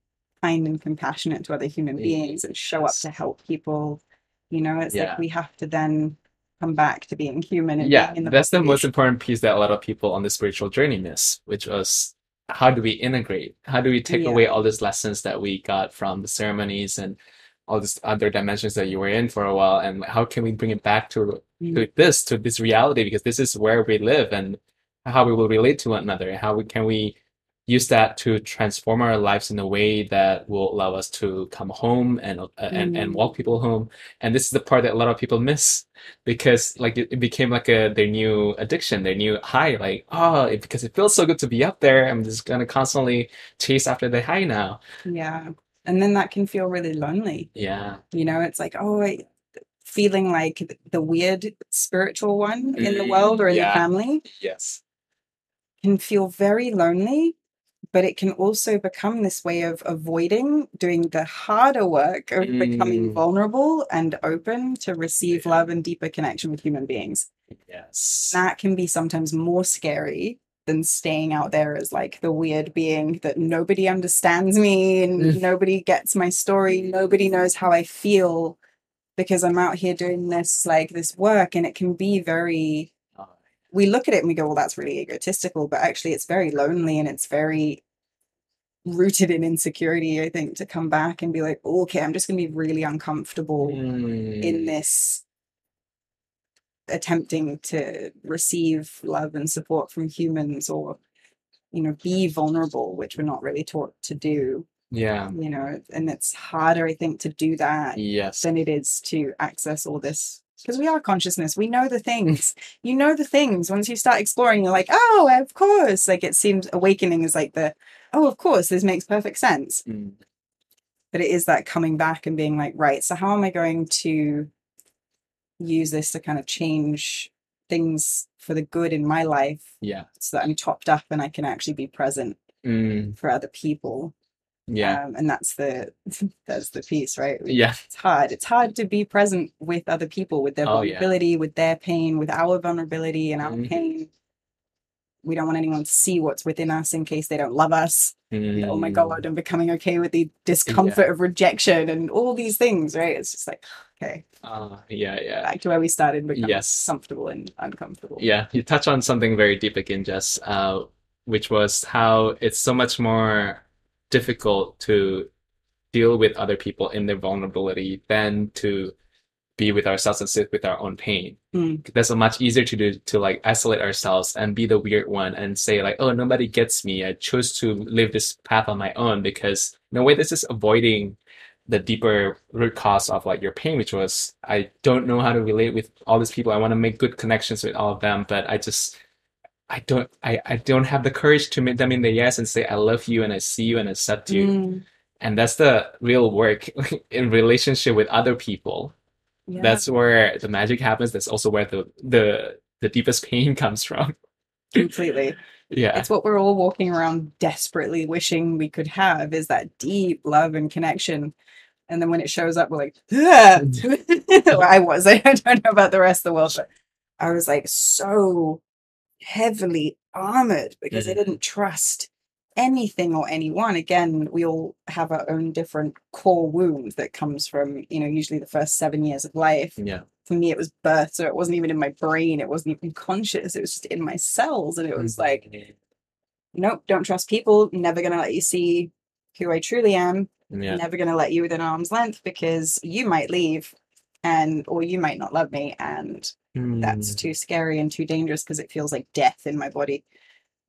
kind and compassionate to other human beings and show up to help people you know it's like we have to then come back to being human and Yeah. being in the That's the most important piece that a lot of people on the spiritual journey miss, which was how do we integrate? How do we take away all these lessons that we got from the ceremonies and all these other dimensions that you were in for a while? And how can we bring it back to Mm. to this, to this reality, because this is where we live and how we will relate to one another. and How we can we use that to transform our lives in a way that will allow us to come home and uh, and and Mm. walk people home. And this is the part that a lot of people miss because like it, it became like a their new addiction, their new high. Like oh, it, because it feels so good to be up there, I'm just gonna constantly chase after the high now. yeah and then that can feel really lonely Yeah. you know it's like oh I, feeling like the weird spiritual one in the Mm, world or in yeah. the family Yes. can feel very lonely but it can also become this way of avoiding doing the harder work of becoming Mm. vulnerable and open to receive love and deeper connection with human beings Yes. that can be sometimes more scary than staying out there as like the weird being that nobody understands me and Mm. nobody gets my story nobody knows how i feel because i'm out here doing this like this work and it can be very we look at it and we go well that's really egotistical but actually it's very lonely and it's very rooted in insecurity i think to come back and be like "Oh, okay i'm just going to be really uncomfortable in Mm. this attempting to receive love and support from humans or you know, be vulnerable, which we're not really taught to do, Yeah. you know, and it's harder, I think, to do that Yes. than it is to access all this because we are consciousness we know the things you know the things once you start exploring you're like oh of course like it seems awakening is like the oh of course this makes perfect sense Mm. but it is that coming back and being like right so how am i going to use this to kind of change things for the good in my life Yeah. so that i'm topped up and i can actually be present Mm. for other people Yeah. um, and that's the that's the piece right Yeah. it's hard. It's hard to be present with other people, with their Oh, yeah. vulnerability, with their pain, with our vulnerability and our Mhm. pain. We don't want anyone to see what's within us in case they don't love us. Oh my Mm. God, and becoming okay with the discomfort of rejection and all these things, right? It's just like, okay, Uh, yeah. Yeah. back to where we started, become Yes. comfortable and uncomfortable. Yeah, you touch on something very deep again, Jess, uh, which was how it's so much more difficult to deal with other people in their vulnerability than to be with ourselves and sit with our own pain. Mm. That's much easier to do to like isolate ourselves and be the weird one and say like, oh, nobody gets me. I chose to live this path on my own because in a way this is avoiding the deeper root cause of like your pain, which was I don't know how to relate with all these people. I want to make good connections with all of them, but I just I don't I, I don't have the courage to meet them in the yes and say I love you and I see you and accept you. Mm. And that's the real work in relationship with other people. Yeah. That's where the magic happens. That's also where the the the deepest pain comes from. completely. Yeah. It's what we're all walking around desperately wishing we could have is that deep love and connection. And then when it shows up, we're like. Well, I was. I don't know about the rest of the world, but I was like so heavily armored because I Mhm. didn't trust anything or anyone. Again, we all have our own different core wound that comes from, you know, usually the first seven years of life Yeah. for me it was birth so it wasn't even in my brain it wasn't even conscious it was just in my cells and it was like nope don't trust people never gonna let you see who i truly am Yeah. never gonna let you within arm's length because you might leave and or you might not love me and that's Mm. too scary and too dangerous because it feels like death in my body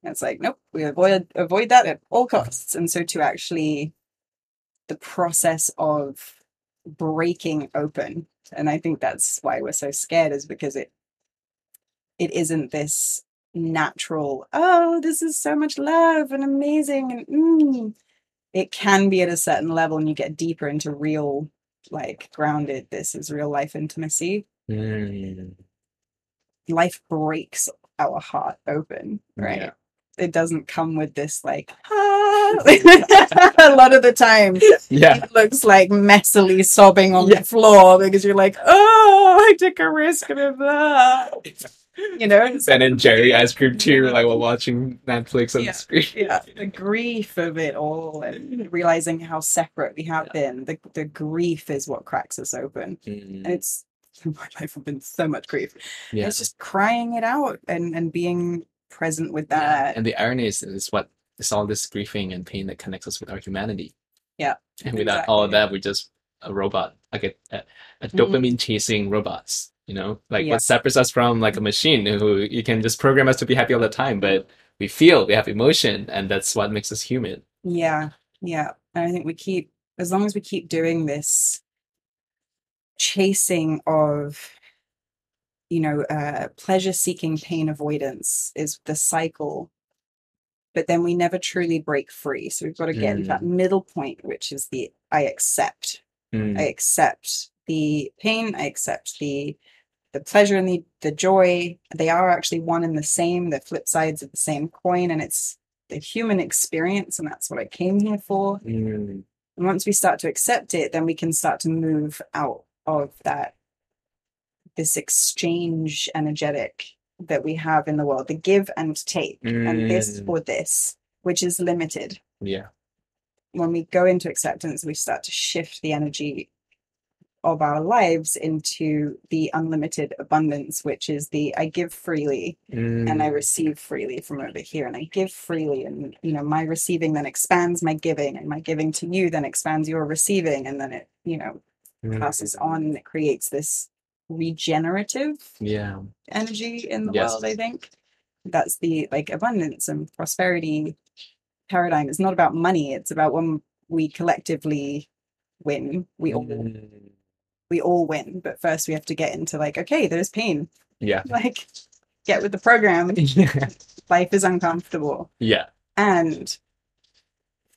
and it's like nope we avoid avoid that at all costs and so to actually the process of breaking open and i think that's why we're so scared is because it it isn't this natural oh this is so much love and amazing and mm. it can be at a certain level and you get deeper into real like grounded this is real life intimacy Mm. life breaks our heart open right Yeah. It doesn't come with this like ah. a lot of the time Yeah. it looks like messily sobbing on Yeah. the floor because you're like, oh, I took a risk and blah. You know, Ben and Jerry ice cream too, like while watching Netflix on Yeah. the screen. yeah, the grief of it all and realizing how separate we have been. The the grief is what cracks us open. Mm. And it's in my life have been so much grief. Yeah. It's just crying it out and, and being present with Yeah. that. And the irony is, is what it's all this grieving and pain that connects us with our humanity. Yeah, And without all of that, we're just a robot, like a, a, a Mhm. dopamine chasing robots. You know, like Yeah. what separates us from like a machine who you can just program us to be happy all the time, but we feel, we have emotion, and that's what makes us human. Yeah, yeah. And I think we keep, as long as we keep doing this chasing of, you know, uh, pleasure seeking pain avoidance is the cycle. But then we never truly break free. So we've got to get into that middle point, which is the I accept. Mm. I accept the pain. I accept the the pleasure and the the joy. They are actually one and the same. They're flip sides of the same coin, and it's the human experience, and that's what I came here for. Mm. And once we start to accept it, then we can start to move out of that this exchange energetic that we have in the world, the give and take, and this Mm. for this, which is limited. Yeah. When we go into acceptance, we start to shift the energy of our lives into the unlimited abundance, which is the I give freely and I Mm. receive freely from over here, and I give freely, and you know, my receiving then expands my giving, and my giving to you then expands your receiving, and then it, you know, Mm. passes on and it creates this regenerative Yeah. energy in the Yes. world, I think. That's the like abundance and prosperity paradigm. It's not about money. It's about when we collectively win. We all Mm, we all win. But first we have to get into like, okay, there's pain. yeah. Like get with the program. yeah. Life is uncomfortable. Yeah. And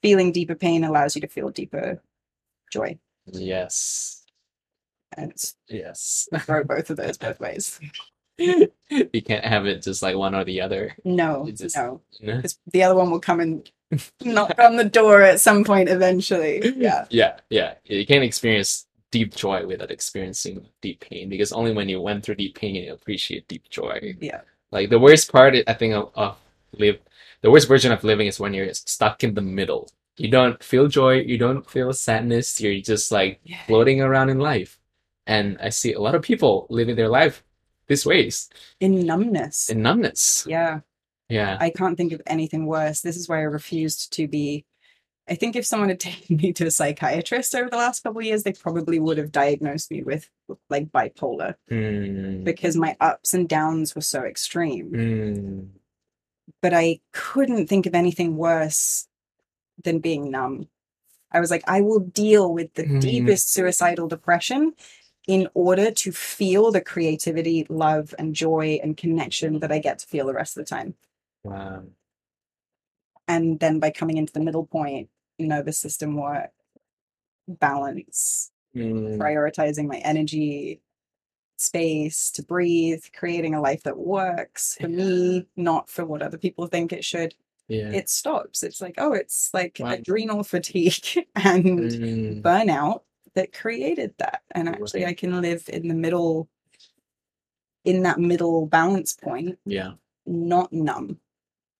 feeling deeper pain allows you to feel deeper joy. Yes. And Yes. throw both of those both ways. you can't have it just like one or the other. No, It's just- no. you know? 'Cause the other one will come and knock on the door at some point eventually. Yeah. Yeah, yeah. You can't experience deep joy without experiencing deep pain because only when you went through deep pain you appreciate deep joy. Yeah. Like the worst part, I think, of, of live, the worst version of living is when you're stuck in the middle. You don't feel joy, you don't feel sadness, you're just like Yeah. floating around in life. And I see a lot of people living their life this ways In numbness. in numbness. yeah. Yeah. I can't think of anything worse. This is why I refused to be. I think if someone had taken me to a psychiatrist over the last couple of years, they probably would have diagnosed me with like bipolar Mm, because my ups and downs were so extreme. mm, But I couldn't think of anything worse than being numb. I was like, I will deal with the Mm. deepest suicidal depression in order to feel the creativity, love, and joy and connection that I get to feel the rest of the time. wow. and then by coming into the middle point nervous system work balance Mm, prioritizing my energy space to breathe creating a life that works for me not for what other people think it should yeah. it stops it's like oh it's like Wow. adrenal fatigue and Mm, burnout that created that and actually i can live in the middle in that middle balance point yeah. not numb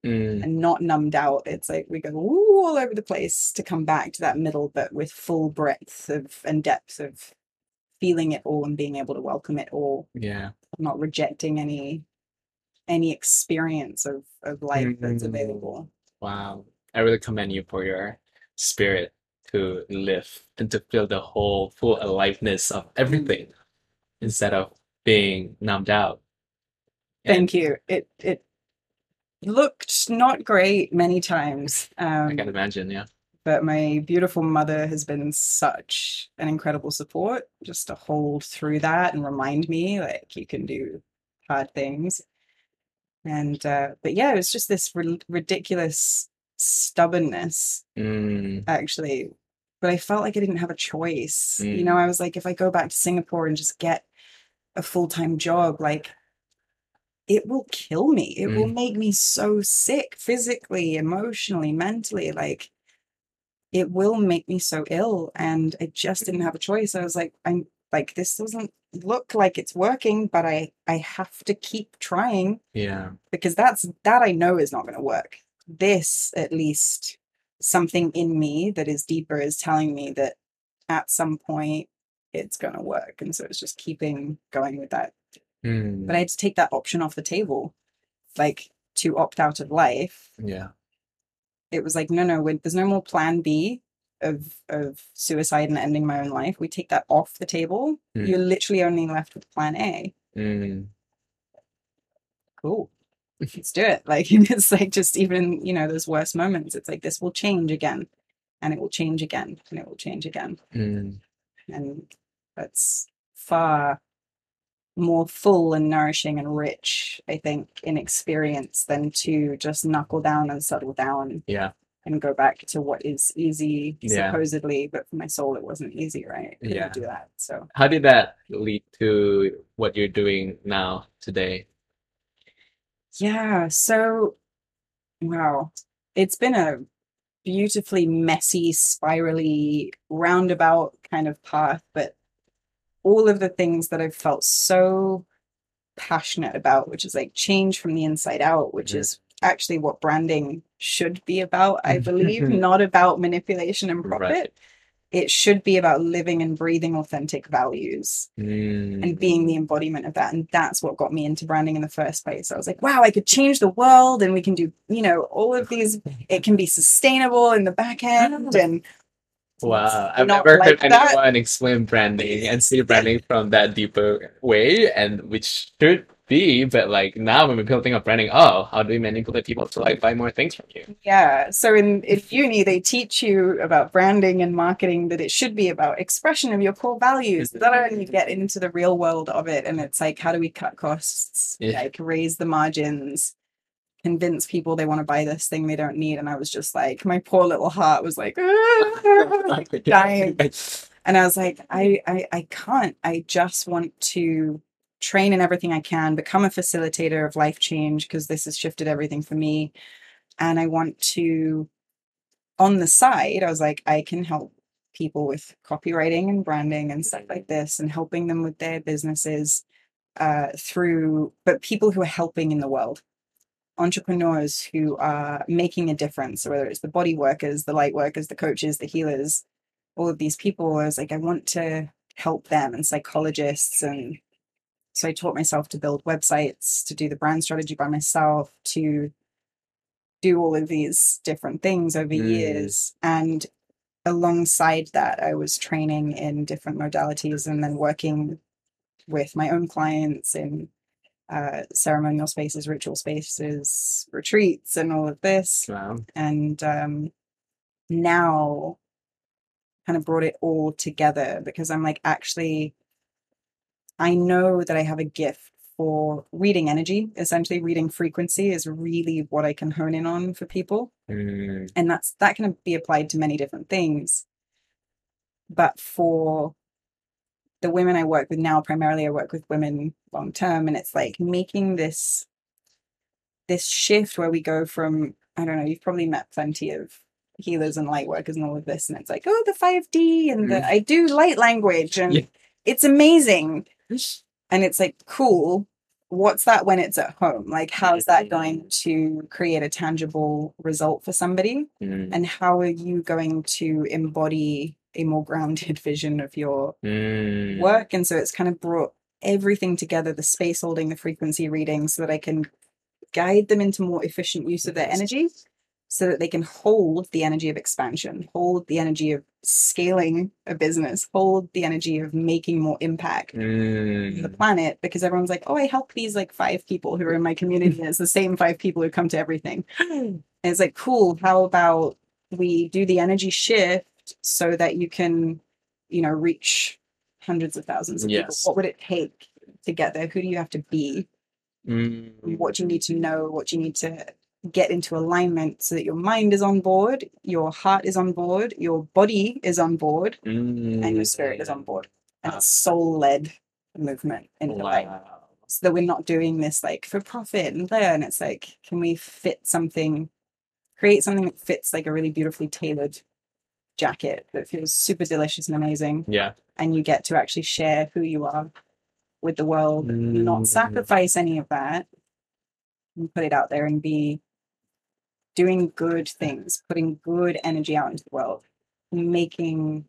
Mm, and not numbed out. It's like we go ooh, all over the place to come back to that middle, but with full breadth of and depth of feeling it all and being able to welcome it all, yeah. not rejecting any any experience of, of life that's Mm. available. Wow. I really commend you for your spirit to live and to feel the whole full aliveness of everything instead of being numbed out. Thank you. It it looked not great many times. I Um, can imagine, yeah. but my beautiful mother has been such an incredible support just to hold through that and remind me like you can do hard things and uh but yeah it was just this ri- ridiculous stubbornness Mm, actually but i felt like i didn't have a choice you Mm. know i was like if i go back to singapore and just get a full-time job like it will kill me it will make me so sick physically emotionally mentally like it will make me so ill and i just didn't have a choice i was like i'm like this doesn't look like it's working but i i have to keep trying yeah. because that's that i know is not going to work this at least something in me that is deeper is telling me that at some point it's going to work. And so it's just keeping going with that. Mm, but i had to take that option off the table like to opt out of life. Yeah. it was like no no when, there's no more plan b of of suicide and ending my own life. We take that off the table. Mm. you're literally only left with plan a. Mm, cool let's do it like it's like just even you know those worst moments it's like this will change again and it will change again and it will change again mm, and that's far more full and nourishing and rich i think in experience than to just knuckle down and settle down yeah. and go back to what is easy Yeah. supposedly but for my soul it wasn't easy right Yeah. do that so How did that lead to what you're doing now today? Yeah so wow it's been a beautifully messy spirally roundabout kind of path but all of the things that i've felt so passionate about which is like change from the inside out which mm-hmm. is actually what branding should be about i mm-hmm. believe mm-hmm. not about manipulation and Right. It should be about living and breathing authentic values Mm, and being the embodiment of that. And that's what got me into branding in the first place. I was like, wow, I could change the world and we can do, you know, all of these, it can be sustainable in the back end. And Wow, I've not never like heard that. anyone explain branding and see branding from that deeper way, and which should be, but like now when people think of branding, oh, how do we manipulate people to like buy more things from you? Yeah. So in, in uni, they teach you about branding and marketing that it should be about expression of your core values. But then when you get into the real world of it, and it's like, how do we cut costs, Yeah. like raise the margins, convince people they want to buy this thing they don't need? And I was just like, my poor little heart was like, dying. And I was like, I, I, I can't. I just want to train in everything I can, become a facilitator of life change because this has shifted everything for me. And I want to, on the side, I was like, I can help people with copywriting and branding and stuff like this and helping them with their businesses uh, through, but people who are helping in the world. Entrepreneurs who are making a difference, whether it's the body workers, the light workers, the coaches, the healers, all of these people I was like, I want to help them and psychologists. And so I taught myself to build websites, to do the brand strategy by myself, to do all of these different things over Mm. years. And alongside that, I was training in different modalities and then working with my own clients in uh, ceremonial spaces, ritual spaces, retreats, and all of this Wow. and um, now kind of brought it all together because I'm like, actually, I know that I have a gift for reading energy. Essentially, reading frequency is really what I can hone in on for people, Mm, and that's that can be applied to many different things. But for the women I work with now, primarily I work with women long term, and it's like making this this shift where we go from I don't know, you've probably met plenty of healers and light workers and all of this, and it's like, oh, the 5D and the Mm. I do light language, and Yeah. It's amazing. And it's like, cool. What's that when it's at home? Like, how's that going to create a tangible result for somebody? mm, And how are you going to embody a more grounded vision of your mm. work? And so it's kind of brought everything together the space holding, the frequency reading, so that I can guide them into more efficient use of their energy so that they can hold the energy of expansion, hold the energy of scaling a business, hold the energy of making more impact on the Mm. planet because everyone's like, oh, I help these like five people who are in my community. and It's the same five people who come to everything. And it's like, cool, how about we do the energy shift so that you can, you know, reach hundreds of thousands of people? What would it take to get there? Who do you have to be? Mm. What do you need to know? What do you need to get into alignment so that your mind is on board, your heart is on board, your body is on board, and your spirit is on board. And it's soul led movement in a way. So that we're not doing this like for profit and there. And it's like, can we fit something, create something that fits like a really beautifully tailored jacket that feels super delicious and amazing. Yeah. And you get to actually share who you are with the world, Mm. not sacrifice any of that and put it out there and be doing good things, putting good energy out into the world, making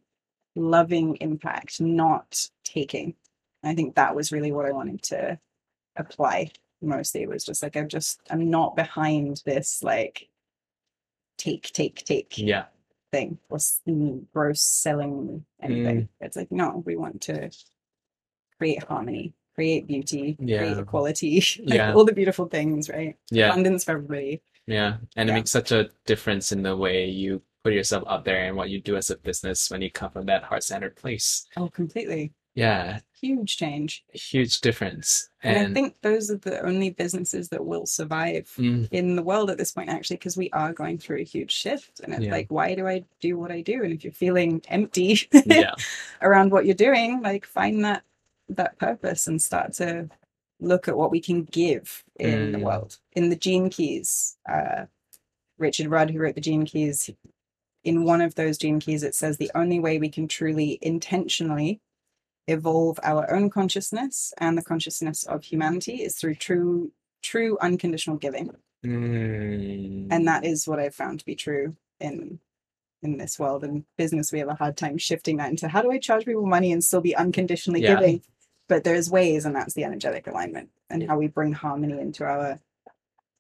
loving impact, not taking. I think that was really what I wanted to apply mostly. It was just like I'm just I'm not behind this like take, take, take Yeah. thing or mm, gross selling anything. It's like no, we want to create harmony, create beauty, create equality, like Yeah. all the beautiful things, right? Yeah. Abundance for everybody. Yeah. And it Yeah. makes such a difference in the way you put yourself out there and what you do as a business when you come from that heart centered place. Oh, completely. Yeah. Huge change. Huge difference. And, And, I think those are the only businesses that will survive Mm, in the world at this point, actually, because we are going through a huge shift. And it's Yeah. like, why do I do what I do? And if you're feeling empty yeah. around what you're doing, like find that that purpose and start to look at what we can give in the Mm. world. In the Gene Keys, uh, Richard Rudd, who wrote the Gene Keys, in one of those Gene Keys, it says the only way we can truly intentionally evolve our own consciousness and the consciousness of humanity is through true true unconditional giving Mm, and that is what i've found to be true in in this world and business we have a hard time shifting that into how do i charge people money and still be unconditionally Yeah. giving but there's ways and that's the energetic alignment and how we bring harmony into our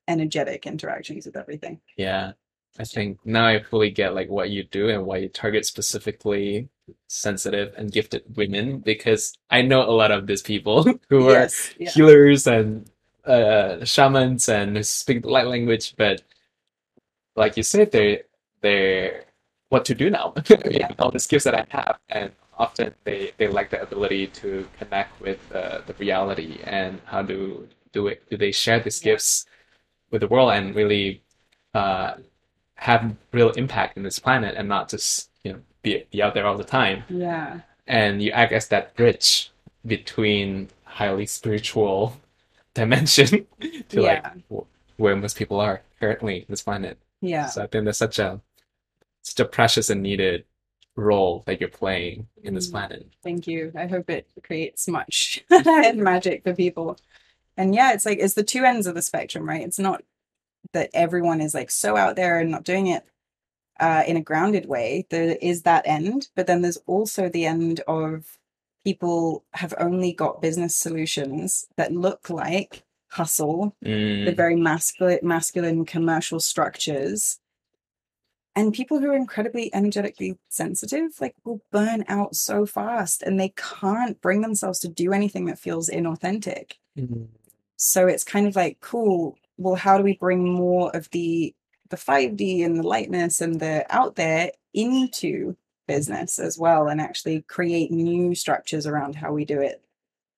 energetic interactions with everything Yeah. I think now I fully get like what you do and why you target specifically sensitive and gifted women because I know a lot of these people who are yes yeah. healers and uh, shamans and speak the light language, but like you said, they they're what to do now. Yeah. all the skills that I have, and often they they lack the ability to connect with uh, the reality and how to do it. Do they share these gifts with the world and really uh, have real impact in this planet and not just you know be be out there all the time? Yeah. and you act as that bridge between highly spiritual dimension to like Yeah. w- where most people are currently in this planet. Yeah. So I think that's such a such a precious and needed role that you're playing in this Mm. planet. Thank you. I hope it creates much magic for people. And yeah, it's like it's the two ends of the spectrum, right? It's not that everyone is like so out there and not doing it uh, in a grounded way. There is that end, but then there's also the end of people have only got business solutions that look like hustle, the Mm, very masculine, masculine commercial structures. And people who are incredibly energetically sensitive, like, will burn out so fast and they can't bring themselves to do anything that feels inauthentic. mm, So it's kind of like, cool, well, how do we bring more of the the 5D and the lightness and the out there into business as well and actually create new structures around how we do it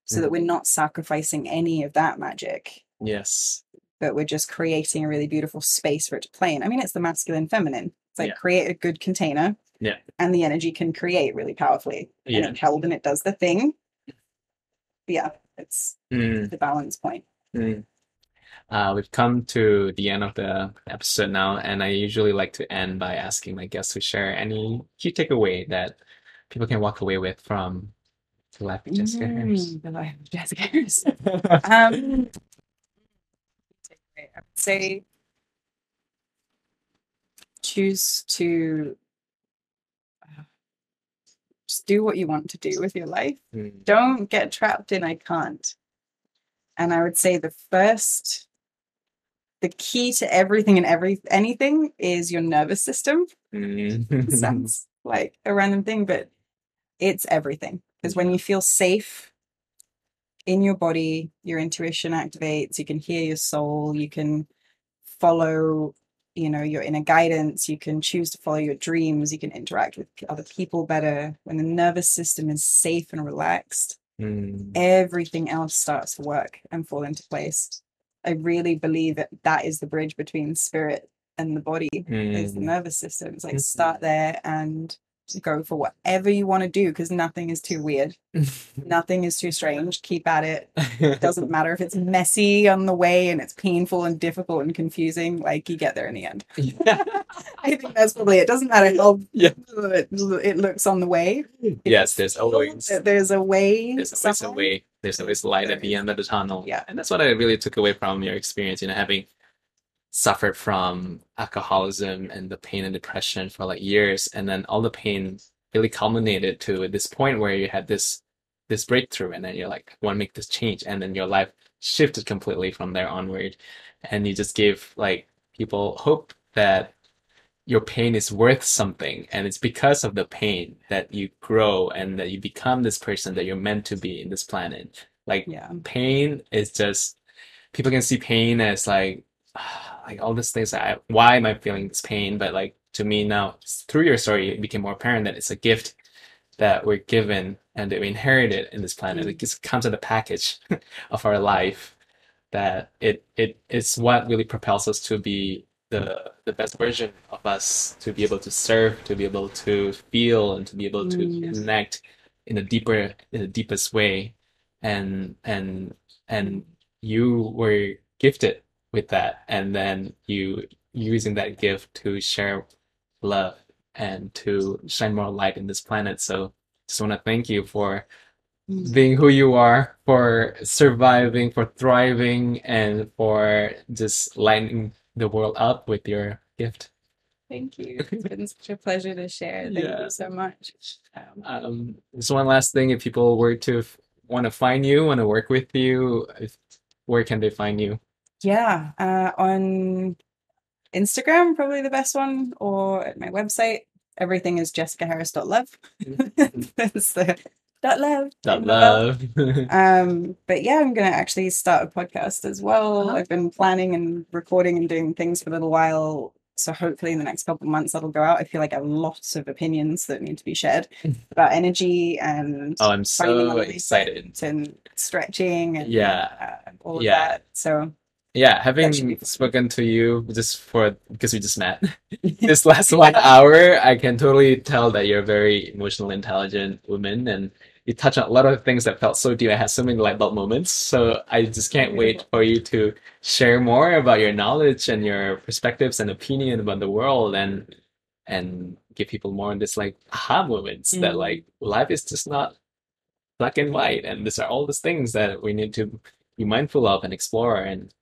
so that we're not sacrificing any of that magic yes. but we're just creating a really beautiful space for it to play in. I mean, it's the masculine feminine. It's like Yeah. create a good container. Yeah. And the energy can create really powerfully. And Yeah. it held and it does the thing. But yeah, it's Mm, the balance point. mm. Uh, we've come to the end of the episode now, and I usually like to end by asking my guests to share any key takeaway that people can walk away with from the life of Jessica Harris. Mm, the life of Jessica Harris. um, I would say choose to uh, just do what you want to do with your life. Mm, Don't get trapped in I can't. And I would say the first, the key to everything and every anything is your nervous system. mm. Sounds like a random thing, but it's everything. Because when you feel safe in your body, your intuition activates, you can hear your soul, you can follow, you know, your inner guidance, you can choose to follow your dreams, you can interact with other people better. When the nervous system is safe and relaxed, Mm, everything else starts to work and fall into place. I really believe that that is the bridge between spirit and the body is the mm. nervous system. It's like Mhm. start there and just go for whatever you want to do because nothing is too weird. Nothing is too strange. Keep at it. It doesn't matter if it's messy on the way and it's painful and difficult and confusing, like you get there in the end. I think that's probably it. Doesn't matter how Yeah. it, it looks on the way. Yes, there's always there's a way. there's always a way. There's always light at the end of the tunnel. Yeah. And that's what I really took away from your experience, you know, having suffered from alcoholism and the pain and depression for like years, and then all the pain really culminated to this point where you had this this breakthrough, and then you're like, want to make this change, and then your life shifted completely from there onward, and you just gave like people hope that your pain is worth something, and it's because of the pain that you grow and that you become this person that you're meant to be in this planet. Like Yeah. pain is just people can see pain as like like all these things I, why am I feeling this pain? But like to me now, through your story, it became more apparent that it's a gift that we're given and that we inherited in this planet. It just comes in a package of our life that it it it's what really propels us to be the the best version of us, to be able to serve, to be able to feel, and to be able to Mm. connect in a deeper in the deepest way. And and and you were gifted with that, and then you using that gift to share love and to shine more light in this planet. So just want to thank you for being who you are, for surviving, for thriving, and for just lighting the world up with your gift. Thank you. It's been such a pleasure to share. Thank Yeah. you so much. Um, just one last thing, if people were to want to find you, want to work with you, if, where can they find you? Yeah, uh, on Instagram, probably the best one, or at my website. Everything is jessicaharris.love. That's the dot love. Dot love. love. Um, but yeah, I'm gonna actually start a podcast as well. Uh-huh. I've been planning and recording and doing things for a little while. So hopefully in the next couple of months that'll go out. I feel like I have lots of opinions that need to be shared about energy and oh, I'm so excited. and stretching and Yeah. uh, all of Yeah. that. So Yeah, having spoken to you just for because we just met this last one hour, I can totally tell that you're a very emotionally intelligent woman and you touch on a lot of things that felt so deep. I had so many light bulb moments. So I just can't wait for you to share more about your knowledge and your perspectives and opinion about the world and and give people more of this like aha moments that Mm. like life is just not black and white and these are all these things that we need to be mindful of and explore and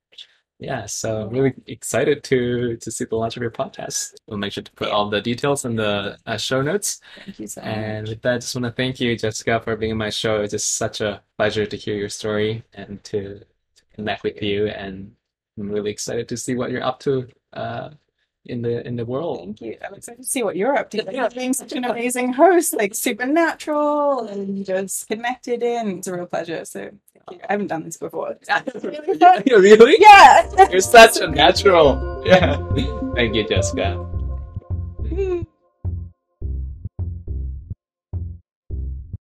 yeah so I'm really excited to to see the launch of your podcast we'll make sure to put all the details in the uh, show notes thank you so and much. And with that I just want to thank you Jessica for being on my show it's just such a pleasure to hear your story and to, to connect with you and I'm really excited to see what you're up to uh in the in the world Thank you. I'm excited to see what you're up to. Like, Yeah. being such an amazing host, like supernatural and just connected in. It's a real pleasure. So you. I haven't done this before. Really fun. really Yeah. you're such a natural yeah thank you Jessica.